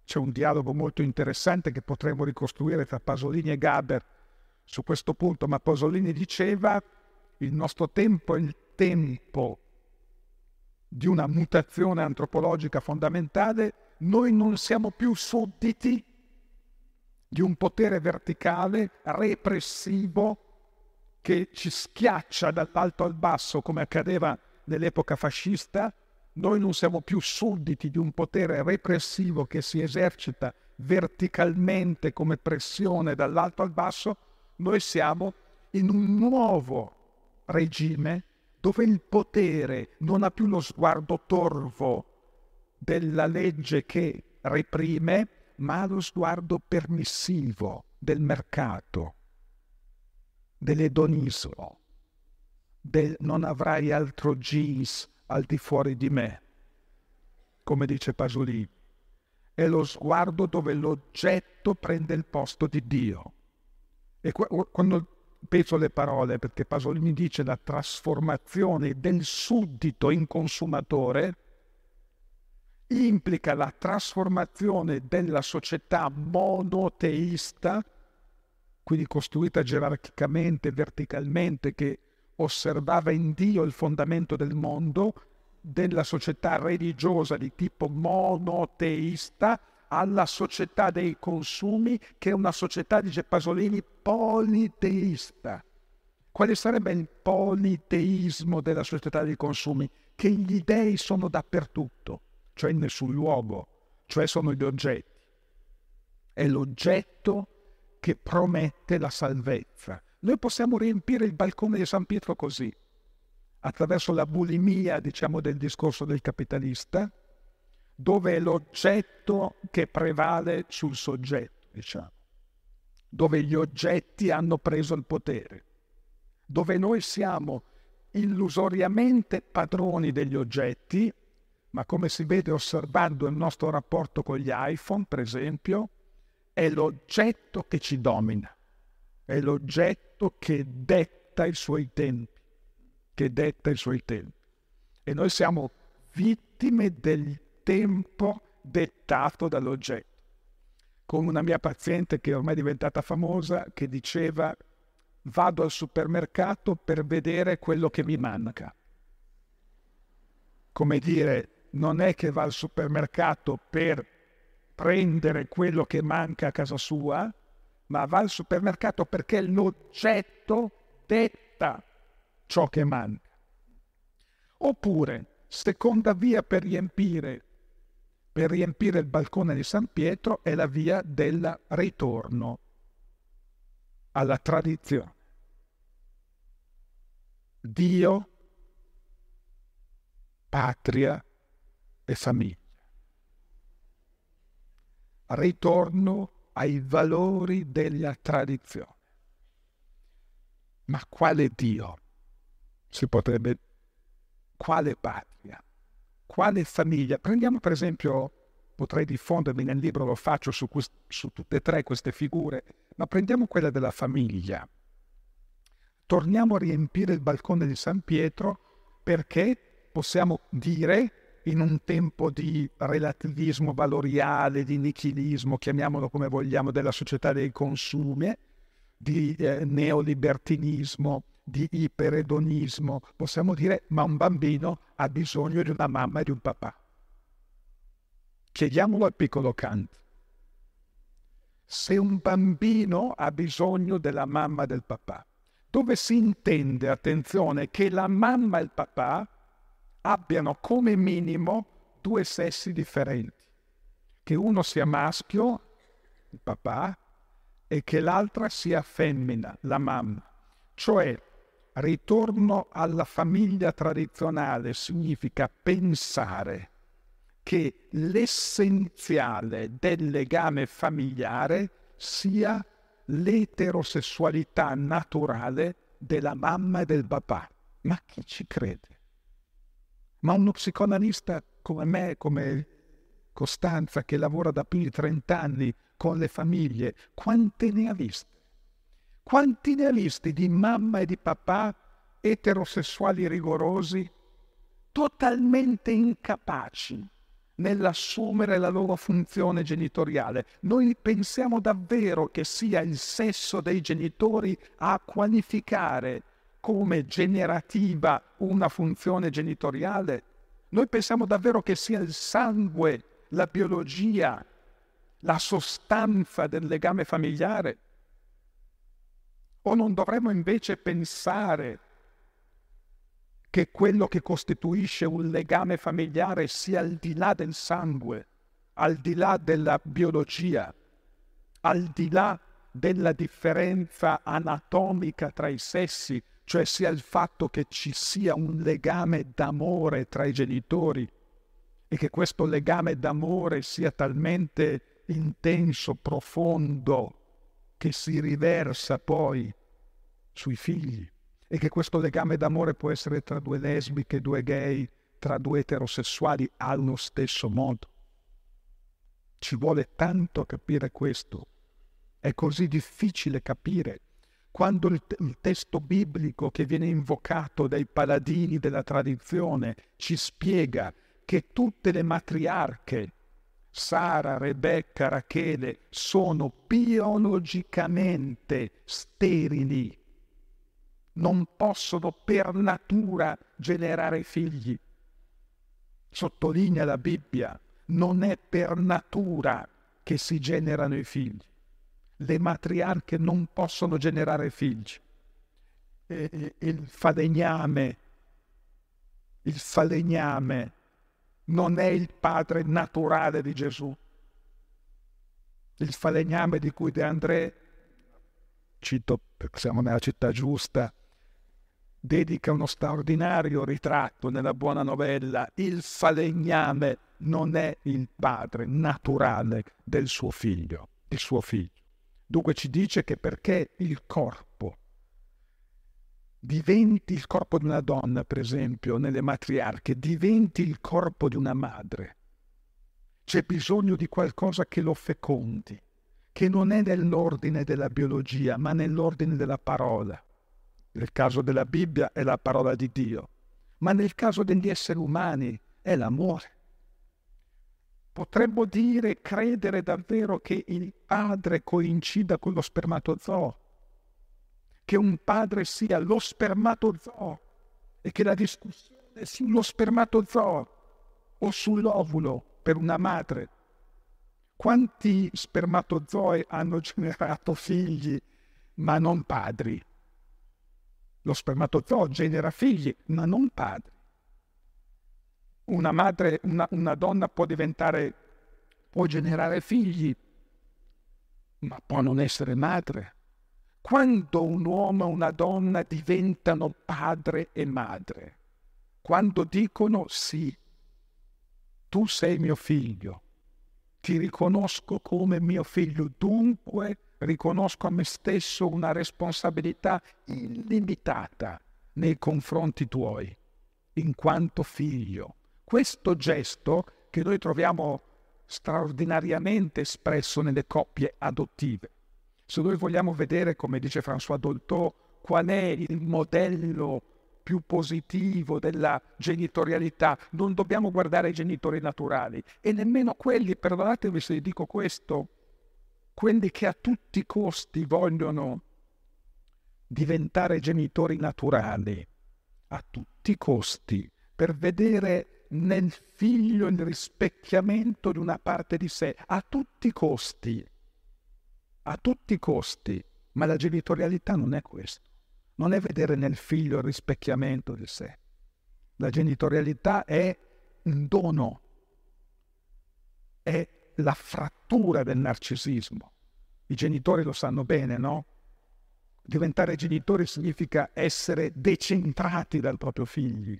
c'è un dialogo molto interessante che potremmo ricostruire tra Pasolini e Gaber su questo punto, ma Pasolini diceva, il nostro tempo è il tempo di una mutazione antropologica fondamentale, noi non siamo più sudditi di un potere verticale repressivo che ci schiaccia dall'alto al basso come accadeva nell'epoca fascista, noi non siamo più sudditi di un potere repressivo che si esercita verticalmente come pressione dall'alto al basso, noi siamo in un nuovo regime dove il potere non ha più lo sguardo torvo della legge che reprime, ma ha lo sguardo permissivo del mercato, dell'edonismo, del non avrai altro gis al di fuori di me, come dice Pasolini. È lo sguardo dove l'oggetto prende il posto di Dio. E quando penso alle parole, perché Pasolini dice la trasformazione del suddito in consumatore, implica la trasformazione della società monoteista, quindi costruita gerarchicamente, verticalmente, che osservava in Dio il fondamento del mondo, della società religiosa di tipo monoteista alla società dei consumi, che è una società, dice Pasolini, politeista. Quale sarebbe il politeismo della società dei consumi? Che gli dei sono dappertutto, cioè in nessun luogo, cioè sono gli oggetti. È l'oggetto che promette la salvezza. Noi possiamo riempire il balcone di San Pietro così, attraverso la bulimia, diciamo, del discorso del capitalista, dove è l'oggetto che prevale sul soggetto, diciamo, dove gli oggetti hanno preso il potere, dove noi siamo illusoriamente padroni degli oggetti, ma come si vede osservando il nostro rapporto con gli iPhone, per esempio, è l'oggetto che ci domina è l'oggetto che detta i suoi tempi, che detta i suoi tempi. E noi siamo vittime del tempo dettato dall'oggetto. Come una mia paziente che ormai è diventata famosa, che diceva vado al supermercato per vedere quello che mi manca. Come dire, non è che va al supermercato per prendere quello che manca a casa sua, ma va al supermercato perché l'oggetto detta ciò che manca. Oppure, seconda via per riempire, per riempire il balcone di San Pietro è la via del ritorno alla tradizione. Dio, patria e famiglia. Ritorno ai valori della tradizione. Ma quale Dio? Si potrebbe... Quale patria? Quale famiglia? Prendiamo per esempio, potrei diffondermi nel libro, lo faccio su, quest- su tutte e tre queste figure, ma prendiamo quella della famiglia. Torniamo a riempire il balcone di San Pietro perché possiamo dire in un tempo di relativismo valoriale, di nichilismo, chiamiamolo come vogliamo, della società dei consumi, di eh, neolibertinismo, di iperedonismo, possiamo dire ma un bambino ha bisogno di una mamma e di un papà. Chiediamolo al piccolo Kant. Se un bambino ha bisogno della mamma e del papà, dove si intende, attenzione, che la mamma e il papà abbiano come minimo due sessi differenti, che uno sia maschio, il papà, e che l'altra sia femmina, la mamma. Cioè, ritorno alla famiglia tradizionale significa pensare che l'essenziale del legame familiare sia l'eterosessualità naturale della mamma e del papà. Ma chi ci crede? Ma uno psicoanalista come me, come Costanza, che lavora da più di 30 anni con le famiglie, quante ne ha viste? Quanti visti di mamma e di papà eterosessuali rigorosi, totalmente incapaci nell'assumere la loro funzione genitoriale. Noi pensiamo davvero che sia il sesso dei genitori a qualificare come generativa una funzione genitoriale? Noi pensiamo davvero che sia il sangue, la biologia, la sostanza del legame familiare? O non dovremmo invece pensare che quello che costituisce un legame familiare sia al di là del sangue, al di là della biologia, al di là della differenza anatomica tra i sessi, cioè sia il fatto che ci sia un legame d'amore tra i genitori e che questo legame d'amore sia talmente intenso, profondo, che si riversa poi sui figli e che questo legame d'amore può essere tra due lesbiche, due gay, tra due eterosessuali allo stesso modo. Ci vuole tanto capire questo. È così difficile capire quando il, il, testo biblico che viene invocato dai paladini della tradizione ci spiega che tutte le matriarche, Sara, Rebecca, Rachele, sono biologicamente sterili, non possono per natura generare figli. Sottolinea la Bibbia, non è per natura che si generano i figli le matriarche non possono generare figli. E, il falegname, il falegname non è il padre naturale di Gesù. Il falegname di cui De André, cito perché siamo nella città giusta, dedica uno straordinario ritratto nella buona novella. Il falegname non è il padre naturale del suo figlio, il suo figlio. Dunque ci dice che perché il corpo diventi il corpo di una donna, per esempio, nelle matriarche, diventi il corpo di una madre, c'è bisogno di qualcosa che lo fecondi, che non è nell'ordine della biologia, ma nell'ordine della parola. Nel caso della Bibbia è la parola di Dio, ma nel caso degli esseri umani è l'amore. Potremmo dire, credere davvero che il padre coincida con lo spermatozoo, che un padre sia lo spermatozoo e che la discussione sullo spermatozoo o sull'ovulo per una madre. Quanti spermatozoi hanno generato figli ma non padri? Lo spermatozoo genera figli ma non padri una madre, una, una donna può diventare, può generare figli, ma può non essere madre. Quando un uomo e una donna diventano padre e madre, quando dicono sì, tu sei mio figlio, ti riconosco come mio figlio, dunque riconosco a me stesso una responsabilità illimitata nei confronti tuoi, in quanto figlio questo gesto che noi troviamo straordinariamente espresso nelle coppie adottive. Se noi vogliamo vedere, come dice François Dolto, qual è il modello più positivo della genitorialità, non dobbiamo guardare i genitori naturali e nemmeno quelli, perdonatemi se dico questo, quelli che a tutti i costi vogliono diventare genitori naturali, a tutti i costi, per vedere nel figlio il rispecchiamento di una parte di sé, a tutti i costi, a tutti i costi, ma la genitorialità non è questo non è vedere nel figlio il rispecchiamento di sé. La genitorialità è un dono, è la frattura del narcisismo. I genitori lo sanno bene, no? Diventare genitori significa essere decentrati dal proprio figlio,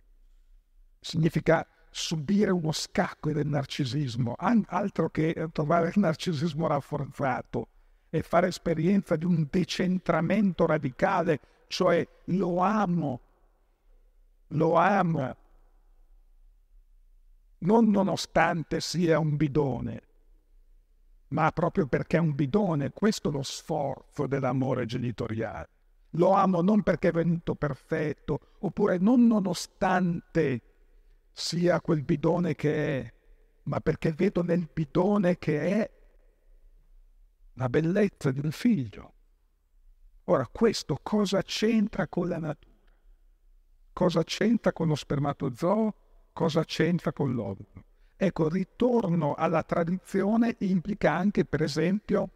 significa subire uno scacco del narcisismo, altro che trovare il narcisismo rafforzato e fare esperienza di un decentramento radicale cioè lo amo, lo amo, non nonostante sia un bidone, ma proprio perché è un bidone, questo è lo sforzo dell'amore genitoriale. Lo amo non perché è venuto perfetto, oppure non nonostante sia quel bidone che è, ma perché vedo nel bidone che è la bellezza di un figlio. Ora, questo cosa c'entra con la natura? Cosa c'entra con lo spermatozoo? Cosa c'entra con l'ovulo? Ecco, ritorno alla tradizione implica anche, per esempio,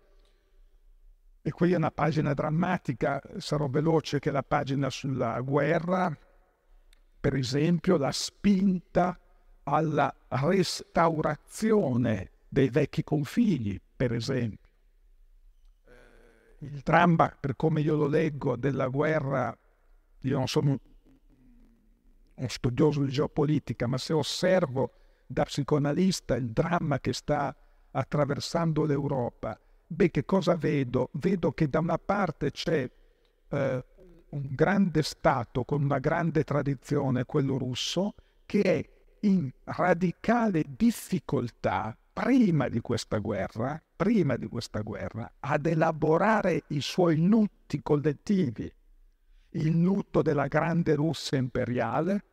e qui è una pagina drammatica, sarò veloce che la pagina sulla guerra, per esempio, la spinta alla restaurazione dei vecchi confini, per esempio il dramma, per come io lo leggo, della guerra, io non sono uno studioso di geopolitica, ma se osservo da psicoanalista il dramma che sta attraversando l'Europa, beh, che cosa vedo? Vedo che da una parte c'è eh, un grande Stato con una grande tradizione, quello russo, che è in radicale difficoltà prima di questa guerra, prima di questa guerra, ad elaborare i suoi lutti collettivi, il lutto della grande Russia imperiale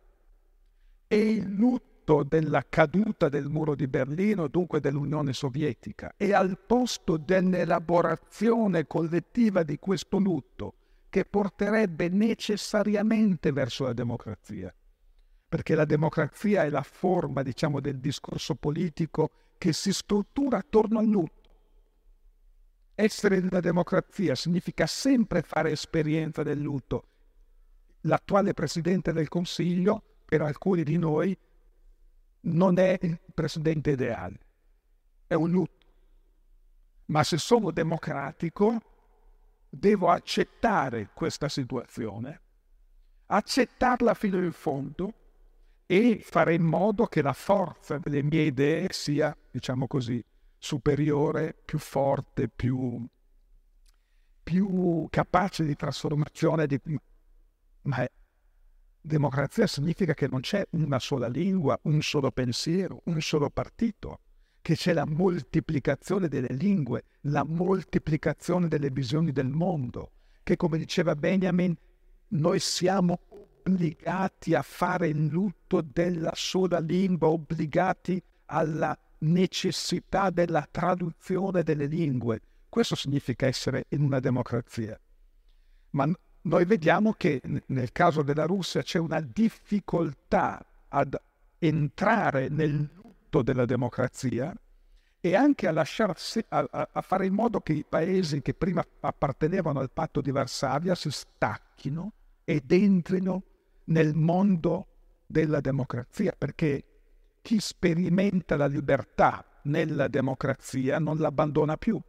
e il lutto della caduta del muro di Berlino, dunque dell'Unione Sovietica. E al posto dell'elaborazione collettiva di questo lutto, che porterebbe necessariamente verso la democrazia, perché la democrazia è la forma, diciamo, del discorso politico che si struttura attorno al lutto. Essere nella democrazia significa sempre fare esperienza del lutto. L'attuale Presidente del Consiglio, per alcuni di noi, non è il Presidente ideale, è un lutto. Ma se sono democratico, devo accettare questa situazione, accettarla fino in fondo e fare in modo che la forza delle mie idee sia, diciamo così, superiore, più forte, più, più capace di trasformazione. Di... Ma è... democrazia significa che non c'è una sola lingua, un solo pensiero, un solo partito, che c'è la moltiplicazione delle lingue, la moltiplicazione delle visioni del mondo, che come diceva Benjamin, noi siamo obbligati a fare il lutto della sola lingua, obbligati alla necessità della traduzione delle lingue. Questo significa essere in una democrazia. Ma noi vediamo che nel caso della Russia c'è una difficoltà ad entrare nel lutto della democrazia e anche a, lasciarsi, a, a, fare in modo che i paesi che prima appartenevano al patto di Varsavia si stacchino ed entrino nel mondo della democrazia, perché chi sperimenta la libertà nella democrazia non l'abbandona più.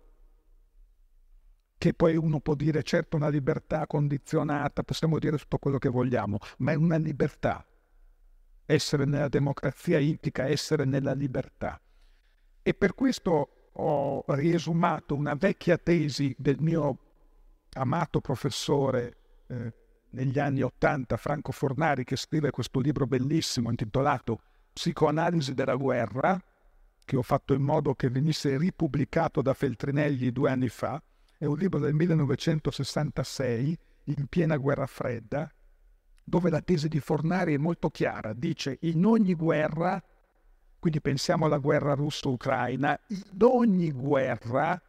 Che poi uno può dire, certo, una libertà condizionata, possiamo dire tutto quello che vogliamo, ma è una libertà. Essere nella democrazia implica essere nella libertà. E per questo ho riesumato una vecchia tesi del mio amato professore eh, negli anni Ottanta Franco Fornari che scrive questo libro bellissimo intitolato Psicoanalisi della guerra, che ho fatto in modo che venisse ripubblicato da Feltrinelli due anni fa, è un libro del 1966, in piena guerra fredda, dove la tesi di Fornari è molto chiara, dice in ogni guerra, quindi pensiamo alla guerra russo-ucraina, in ogni guerra,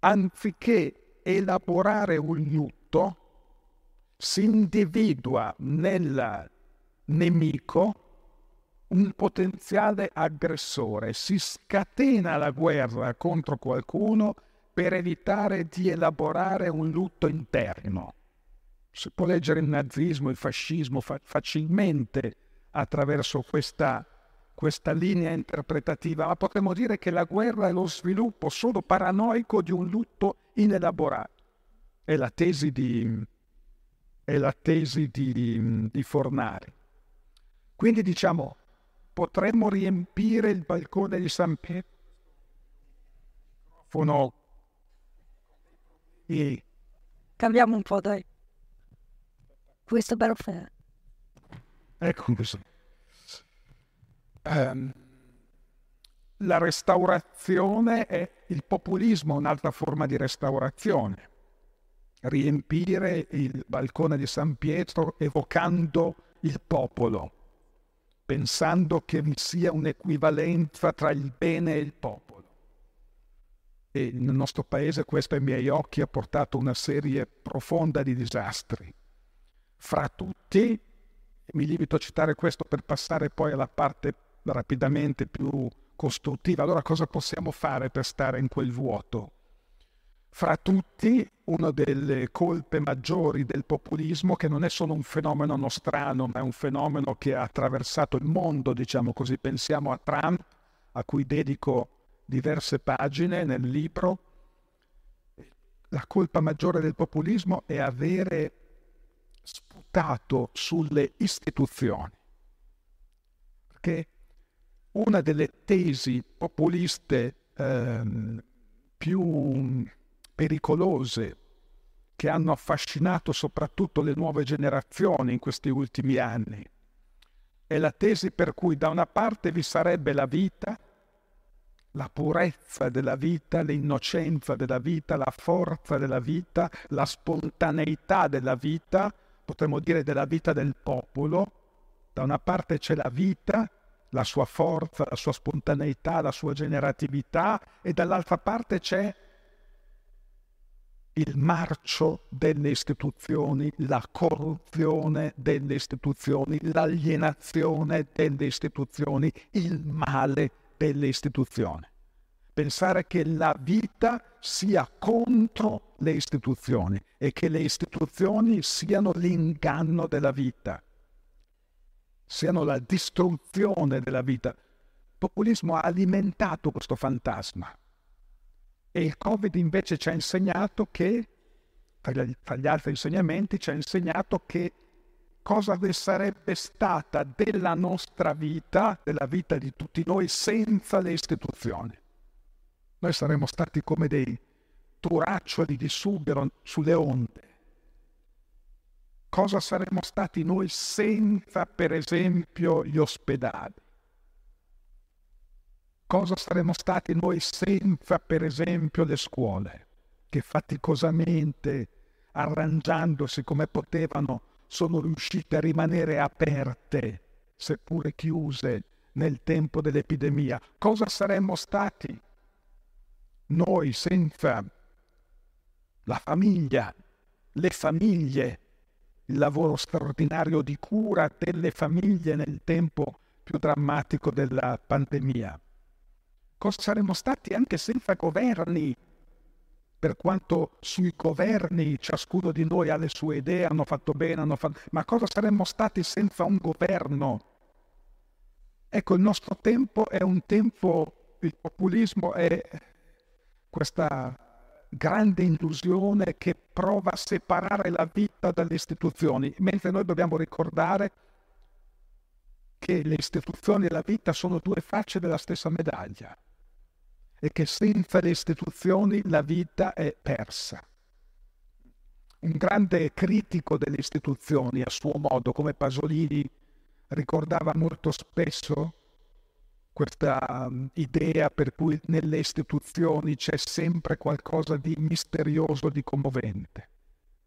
anziché elaborare un lutto, si individua nel nemico un potenziale aggressore, si scatena la guerra contro qualcuno per evitare di elaborare un lutto interno. Si può leggere il nazismo, il fascismo fa- facilmente attraverso questa, questa linea interpretativa, ma potremmo dire che la guerra è lo sviluppo solo paranoico di un lutto inelaborato. È la tesi di, è la tesi di, di Fornari. Quindi diciamo, potremmo riempire il balcone di San Pietro e cambiamo un po' dai. Questo è perfetto ecco questo. Um, la restaurazione è il populismo un'altra forma di restaurazione riempire il balcone di San Pietro evocando il popolo pensando che vi sia un'equivalenza tra il bene e il popolo. E nel nostro paese questo ai miei occhi ha portato una serie profonda di disastri. Fra tutti, mi limito a citare questo per passare poi alla parte rapidamente più costruttiva. Allora cosa possiamo fare per stare in quel vuoto? Fra tutti, una delle colpe maggiori del populismo, che non è solo un fenomeno nostrano, ma è un fenomeno che ha attraversato il mondo, diciamo così. Pensiamo a Trump, a cui dedico diverse pagine nel libro. La colpa maggiore del populismo è avere sputato sulle istituzioni. Perché una delle tesi populiste eh, più pericolose che hanno affascinato soprattutto le nuove generazioni in questi ultimi anni. È la tesi per cui da una parte vi sarebbe la vita, la purezza della vita, l'innocenza della vita, la forza della vita, la spontaneità della vita, potremmo dire della vita del popolo. Da una parte c'è la vita, la sua forza, la sua spontaneità, la sua generatività e dall'altra parte c'è il marcio delle istituzioni, la corruzione delle istituzioni, l'alienazione delle istituzioni, il male delle istituzioni. Pensare che la vita sia contro le istituzioni e che le istituzioni siano l'inganno della vita, siano la distruzione della vita. Il populismo ha alimentato questo fantasma. E il Covid invece ci ha insegnato che, tra gli altri insegnamenti, ci ha insegnato che cosa sarebbe stata della nostra vita, della vita di tutti noi, senza le istituzioni. Noi saremmo stati come dei turaccioli di sughero sulle onde. Cosa saremmo stati noi senza, per esempio, gli ospedali? Cosa saremmo stati noi senza, per esempio, le scuole, che faticosamente, arrangiandosi come potevano, sono riuscite a rimanere aperte, seppure chiuse, nel tempo dell'epidemia? Cosa saremmo stati noi senza la famiglia, le famiglie, il lavoro straordinario di cura delle famiglie nel tempo più drammatico della pandemia? Cosa saremmo stati anche senza governi, per quanto sui governi ciascuno di noi ha le sue idee, hanno fatto bene, hanno fatto... ma cosa saremmo stati senza un governo? Ecco, il nostro tempo è un tempo, il populismo è questa grande illusione che prova a separare la vita dalle istituzioni, mentre noi dobbiamo ricordare che le istituzioni e la vita sono due facce della stessa medaglia e che senza le istituzioni la vita è persa. Un grande critico delle istituzioni, a suo modo, come Pasolini ricordava molto spesso questa um, idea per cui nelle istituzioni c'è sempre qualcosa di misterioso, di commovente.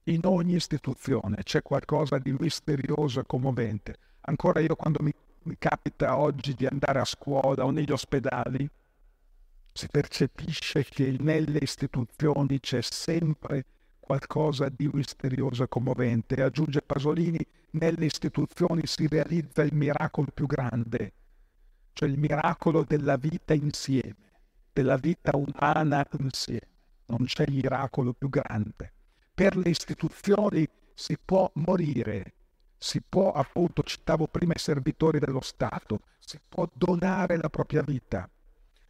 In ogni istituzione c'è qualcosa di misterioso e commovente. Ancora io quando mi, mi capita oggi di andare a scuola o negli ospedali, si percepisce che nelle istituzioni c'è sempre qualcosa di misterioso e commovente. Aggiunge Pasolini, nelle istituzioni si realizza il miracolo più grande, cioè il miracolo della vita insieme, della vita umana insieme. Non c'è miracolo più grande. Per le istituzioni si può morire, si può, appunto, citavo prima i servitori dello Stato, si può donare la propria vita.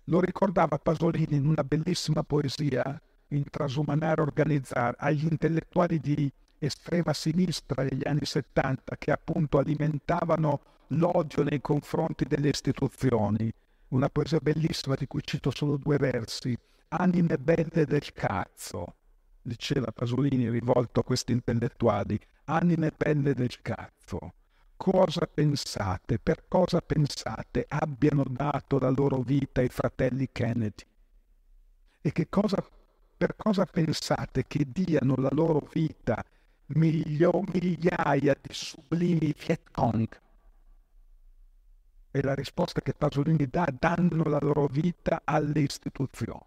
Lo ricordava Pasolini in una bellissima poesia in Trasumanare organizzare agli intellettuali di estrema sinistra degli anni 70 che appunto alimentavano l'odio nei confronti delle istituzioni. Una poesia bellissima di cui cito solo due versi. Anime belle del cazzo, diceva Pasolini rivolto a questi intellettuali. Anime belle del cazzo. Cosa pensate, per cosa pensate abbiano dato la loro vita i fratelli Kennedy? E che cosa per cosa pensate che diano la loro vita miglio, migliaia di sublimi Viet Cong? E la risposta che Pasolini dà, danno la loro vita alle istituzioni,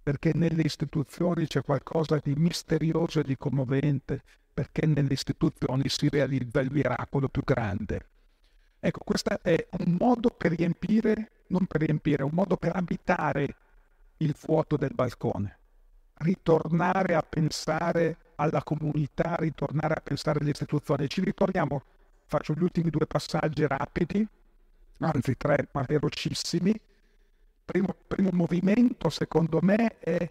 perché nelle istituzioni c'è qualcosa di misterioso e di commovente, perché nelle istituzioni si realizza il miracolo più grande. Ecco, questo è un modo per riempire, non per riempire, un modo per abitare il vuoto del balcone ritornare a pensare alla comunità, ritornare a pensare alle istituzioni. Ci ritorniamo, faccio gli ultimi due passaggi rapidi, anzi tre ma velocissimi. Primo, primo movimento, secondo me, è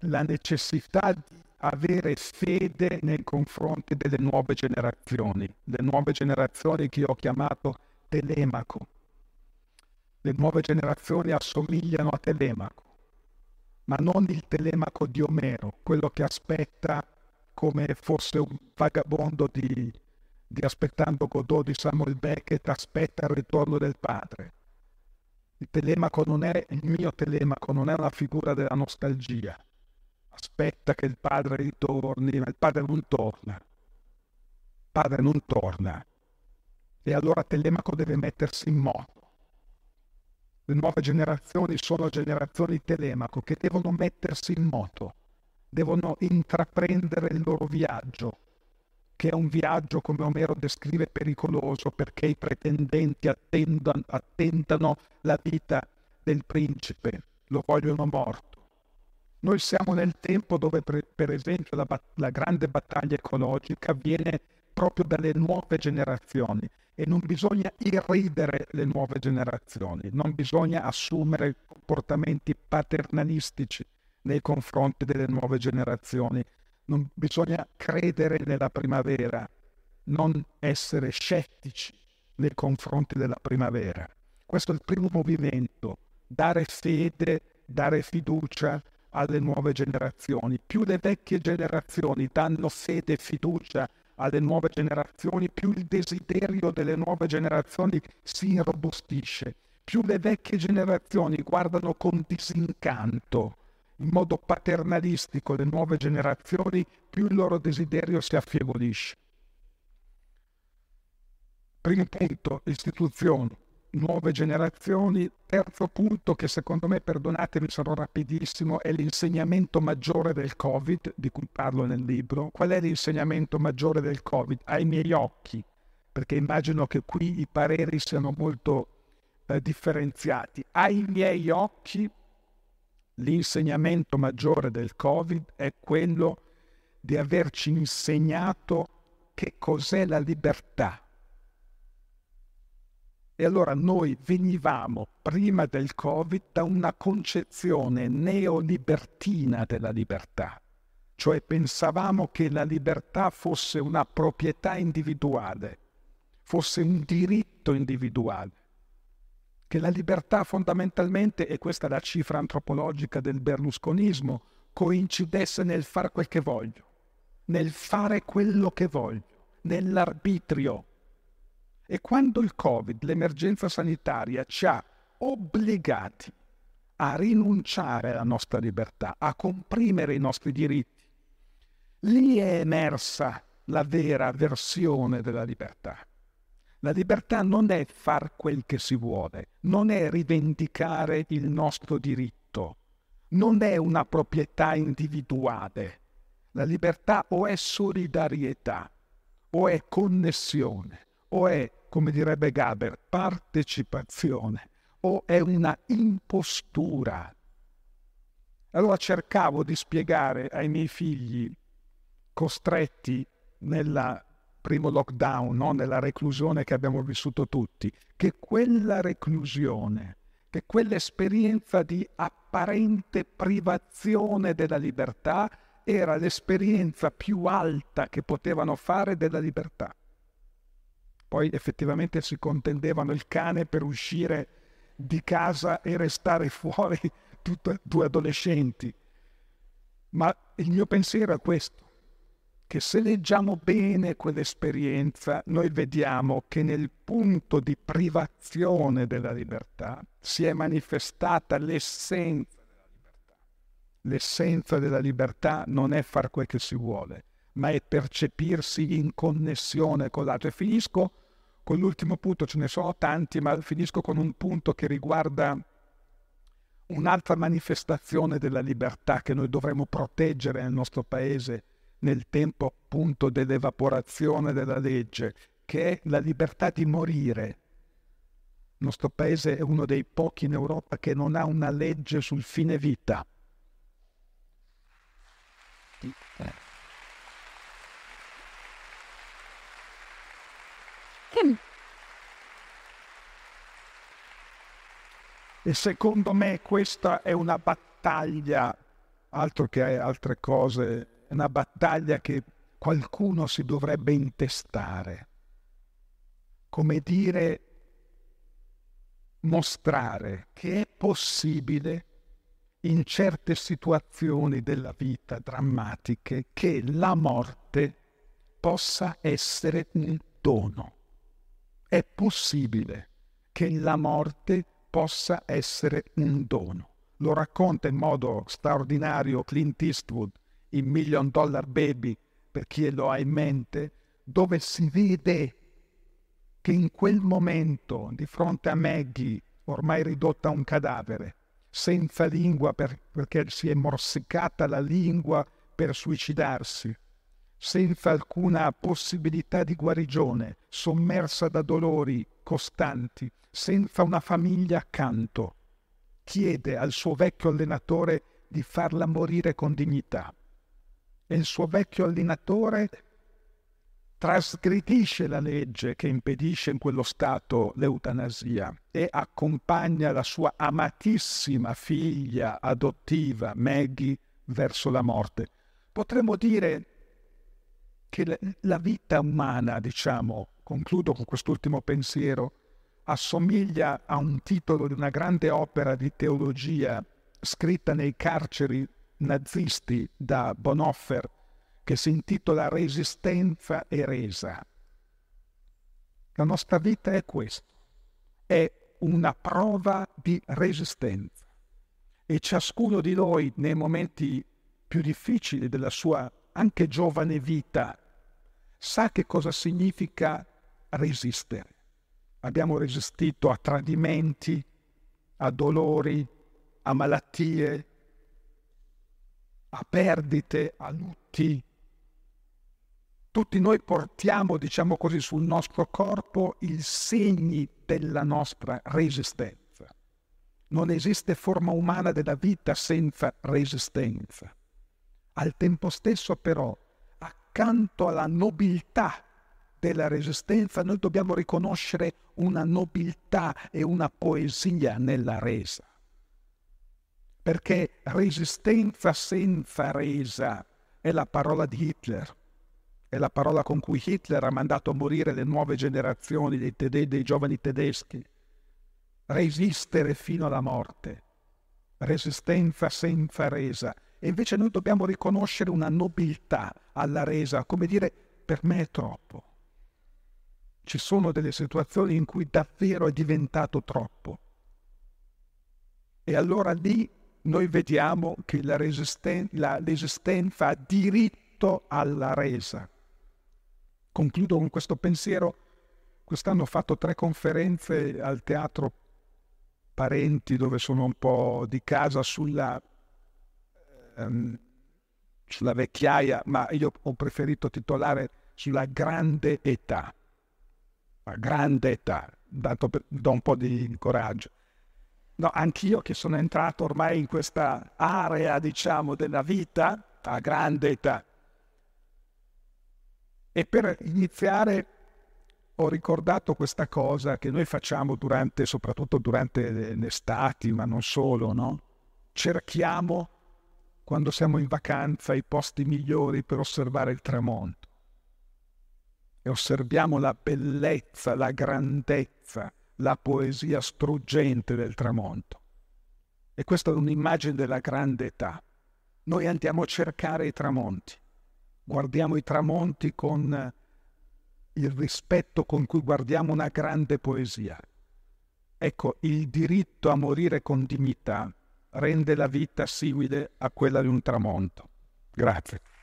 la necessità di avere fede nei confronti delle nuove generazioni, le nuove generazioni che io ho chiamato Telemaco. Le nuove generazioni assomigliano a Telemaco ma non il telemaco di Omero, quello che aspetta come fosse un vagabondo di, di aspettando Godot di Samuel Beckett, aspetta il ritorno del padre. Il telemaco non è, il mio telemaco non è una figura della nostalgia. Aspetta che il padre ritorni, ma il padre non torna. Il padre non torna. E allora Telemaco deve mettersi in moto le nuove generazioni sono generazioni telemaco che devono mettersi in moto, devono intraprendere il loro viaggio, che è un viaggio, come Omero descrive, pericoloso perché i pretendenti attendan, attentano la vita del principe, lo vogliono morto. Noi siamo nel tempo dove, per, esempio, la, la grande battaglia ecologica viene proprio dalle nuove generazioni e non bisogna irridere le nuove generazioni, non bisogna assumere comportamenti paternalistici nei confronti delle nuove generazioni, non bisogna credere nella primavera, non essere scettici nei confronti della primavera. Questo è il primo movimento, dare fede, dare fiducia alle nuove generazioni. Più le vecchie generazioni danno fede e fiducia alle nuove generazioni, più il desiderio delle nuove generazioni si irrobustisce, più le vecchie generazioni guardano con disincanto, in modo paternalistico, le nuove generazioni, più il loro desiderio si affievolisce. Primo punto, istituzioni nuove generazioni. Terzo punto che secondo me, perdonatemi, sarò rapidissimo, è l'insegnamento maggiore del Covid, di cui parlo nel libro. Qual è l'insegnamento maggiore del Covid? Ai miei occhi, perché immagino che qui i pareri siano molto eh, differenziati. Ai miei occhi l'insegnamento maggiore del Covid è quello di averci insegnato che cos'è la libertà e allora noi venivamo prima del Covid da una concezione neolibertina della libertà, cioè pensavamo che la libertà fosse una proprietà individuale, fosse un diritto individuale, che la libertà fondamentalmente, e questa è la cifra antropologica del berlusconismo, coincidesse nel fare quel che voglio, nel fare quello che voglio, nell'arbitrio e quando il Covid, l'emergenza sanitaria, ci ha obbligati a rinunciare alla nostra libertà, a comprimere i nostri diritti, Lì è emersa la vera versione della libertà. La libertà non è far quel che si vuole, non è rivendicare il nostro diritto, non è una proprietà individuale. La libertà o è solidarietà, o è connessione, o è, come direbbe Gaber, partecipazione, o è una impostura. Allora cercavo di spiegare ai miei figli, costretti nel primo lockdown, no? nella reclusione che abbiamo vissuto tutti, che quella reclusione, che quell'esperienza di apparente privazione della libertà era l'esperienza più alta che potevano fare della libertà. Poi effettivamente si contendevano il cane per uscire di casa e restare fuori tutte due adolescenti. Ma il mio pensiero è questo, che se leggiamo bene quell'esperienza, noi vediamo che nel punto di privazione della libertà si è manifestata l'essenza della libertà. L'essenza della libertà non è far quel che si vuole, ma è percepirsi in connessione con l'altro. E finisco con l'ultimo punto, ce ne sono tanti, ma finisco con un punto che riguarda un'altra manifestazione della libertà che noi dovremmo proteggere nel nostro paese nel tempo appunto dell'evaporazione della legge, che è la libertà di morire. Il nostro paese è uno dei pochi in Europa che non ha una legge sul fine vita. E secondo me questa è una battaglia, altro che altre cose, una battaglia che qualcuno si dovrebbe intestare. Come dire, mostrare che è possibile in certe situazioni della vita drammatiche che la morte possa essere un dono. È possibile che la morte possa essere un dono. Lo racconta in modo straordinario Clint Eastwood in Million Dollar Baby, per chi lo ha in mente, dove si vede che in quel momento, di fronte a Maggie, ormai ridotta a un cadavere, senza lingua per, perché si è morsicata la lingua per suicidarsi, senza alcuna possibilità di guarigione, sommersa da dolori costanti, senza una famiglia accanto, chiede al suo vecchio allenatore di farla morire con dignità. E il suo vecchio allenatore trasgredisce la legge che impedisce in quello stato l'eutanasia e accompagna la sua amatissima figlia adottiva Maggie verso la morte. Potremmo dire che la vita umana, diciamo, concludo con quest'ultimo pensiero, assomiglia a un titolo di una grande opera di teologia scritta nei carceri nazisti da Bonhoeffer che si intitola Resistenza e resa. La nostra vita è questo, è una prova di resistenza e ciascuno di noi nei momenti più difficili della sua anche giovane vita sa che cosa significa resistere. Abbiamo resistito a tradimenti, a dolori, a malattie, a perdite, a lutti, tutti noi portiamo, diciamo così, sul nostro corpo i segni della nostra resistenza. Non esiste forma umana della vita senza resistenza. Al tempo stesso però, accanto alla nobiltà della resistenza, noi dobbiamo riconoscere una nobiltà e una poesia nella resa. Perché resistenza senza resa è la parola di Hitler è la parola con cui Hitler ha mandato a morire le nuove generazioni dei, tede- dei giovani tedeschi. Resistere fino alla morte, resistenza senza resa. E invece noi dobbiamo riconoscere una nobiltà alla resa, come dire, per me è troppo. Ci sono delle situazioni in cui davvero è diventato troppo. E allora lì noi vediamo che la, resisten- la, l'esistenza ha diritto alla resa. Concludo con questo pensiero. Quest'anno ho fatto tre conferenze al teatro Parenti, dove sono un po' di casa sulla, ehm, sulla vecchiaia, ma io ho preferito titolare sulla grande età. La grande età, dato per, do un po' di coraggio. No, anch'io che sono entrato ormai in questa area, diciamo, della vita, a grande età. E per iniziare ho ricordato questa cosa che noi facciamo durante, soprattutto durante le estati, ma non solo, no? Cerchiamo, quando siamo in vacanza, i posti migliori per osservare il tramonto. E osserviamo la bellezza, la grandezza, la poesia struggente del tramonto. E questa è un'immagine della grande età. Noi andiamo a cercare i tramonti, guardiamo i tramonti con il rispetto con cui guardiamo una grande poesia. Ecco, il diritto a morire con dignità rende la vita simile a quella di un tramonto. Grazie.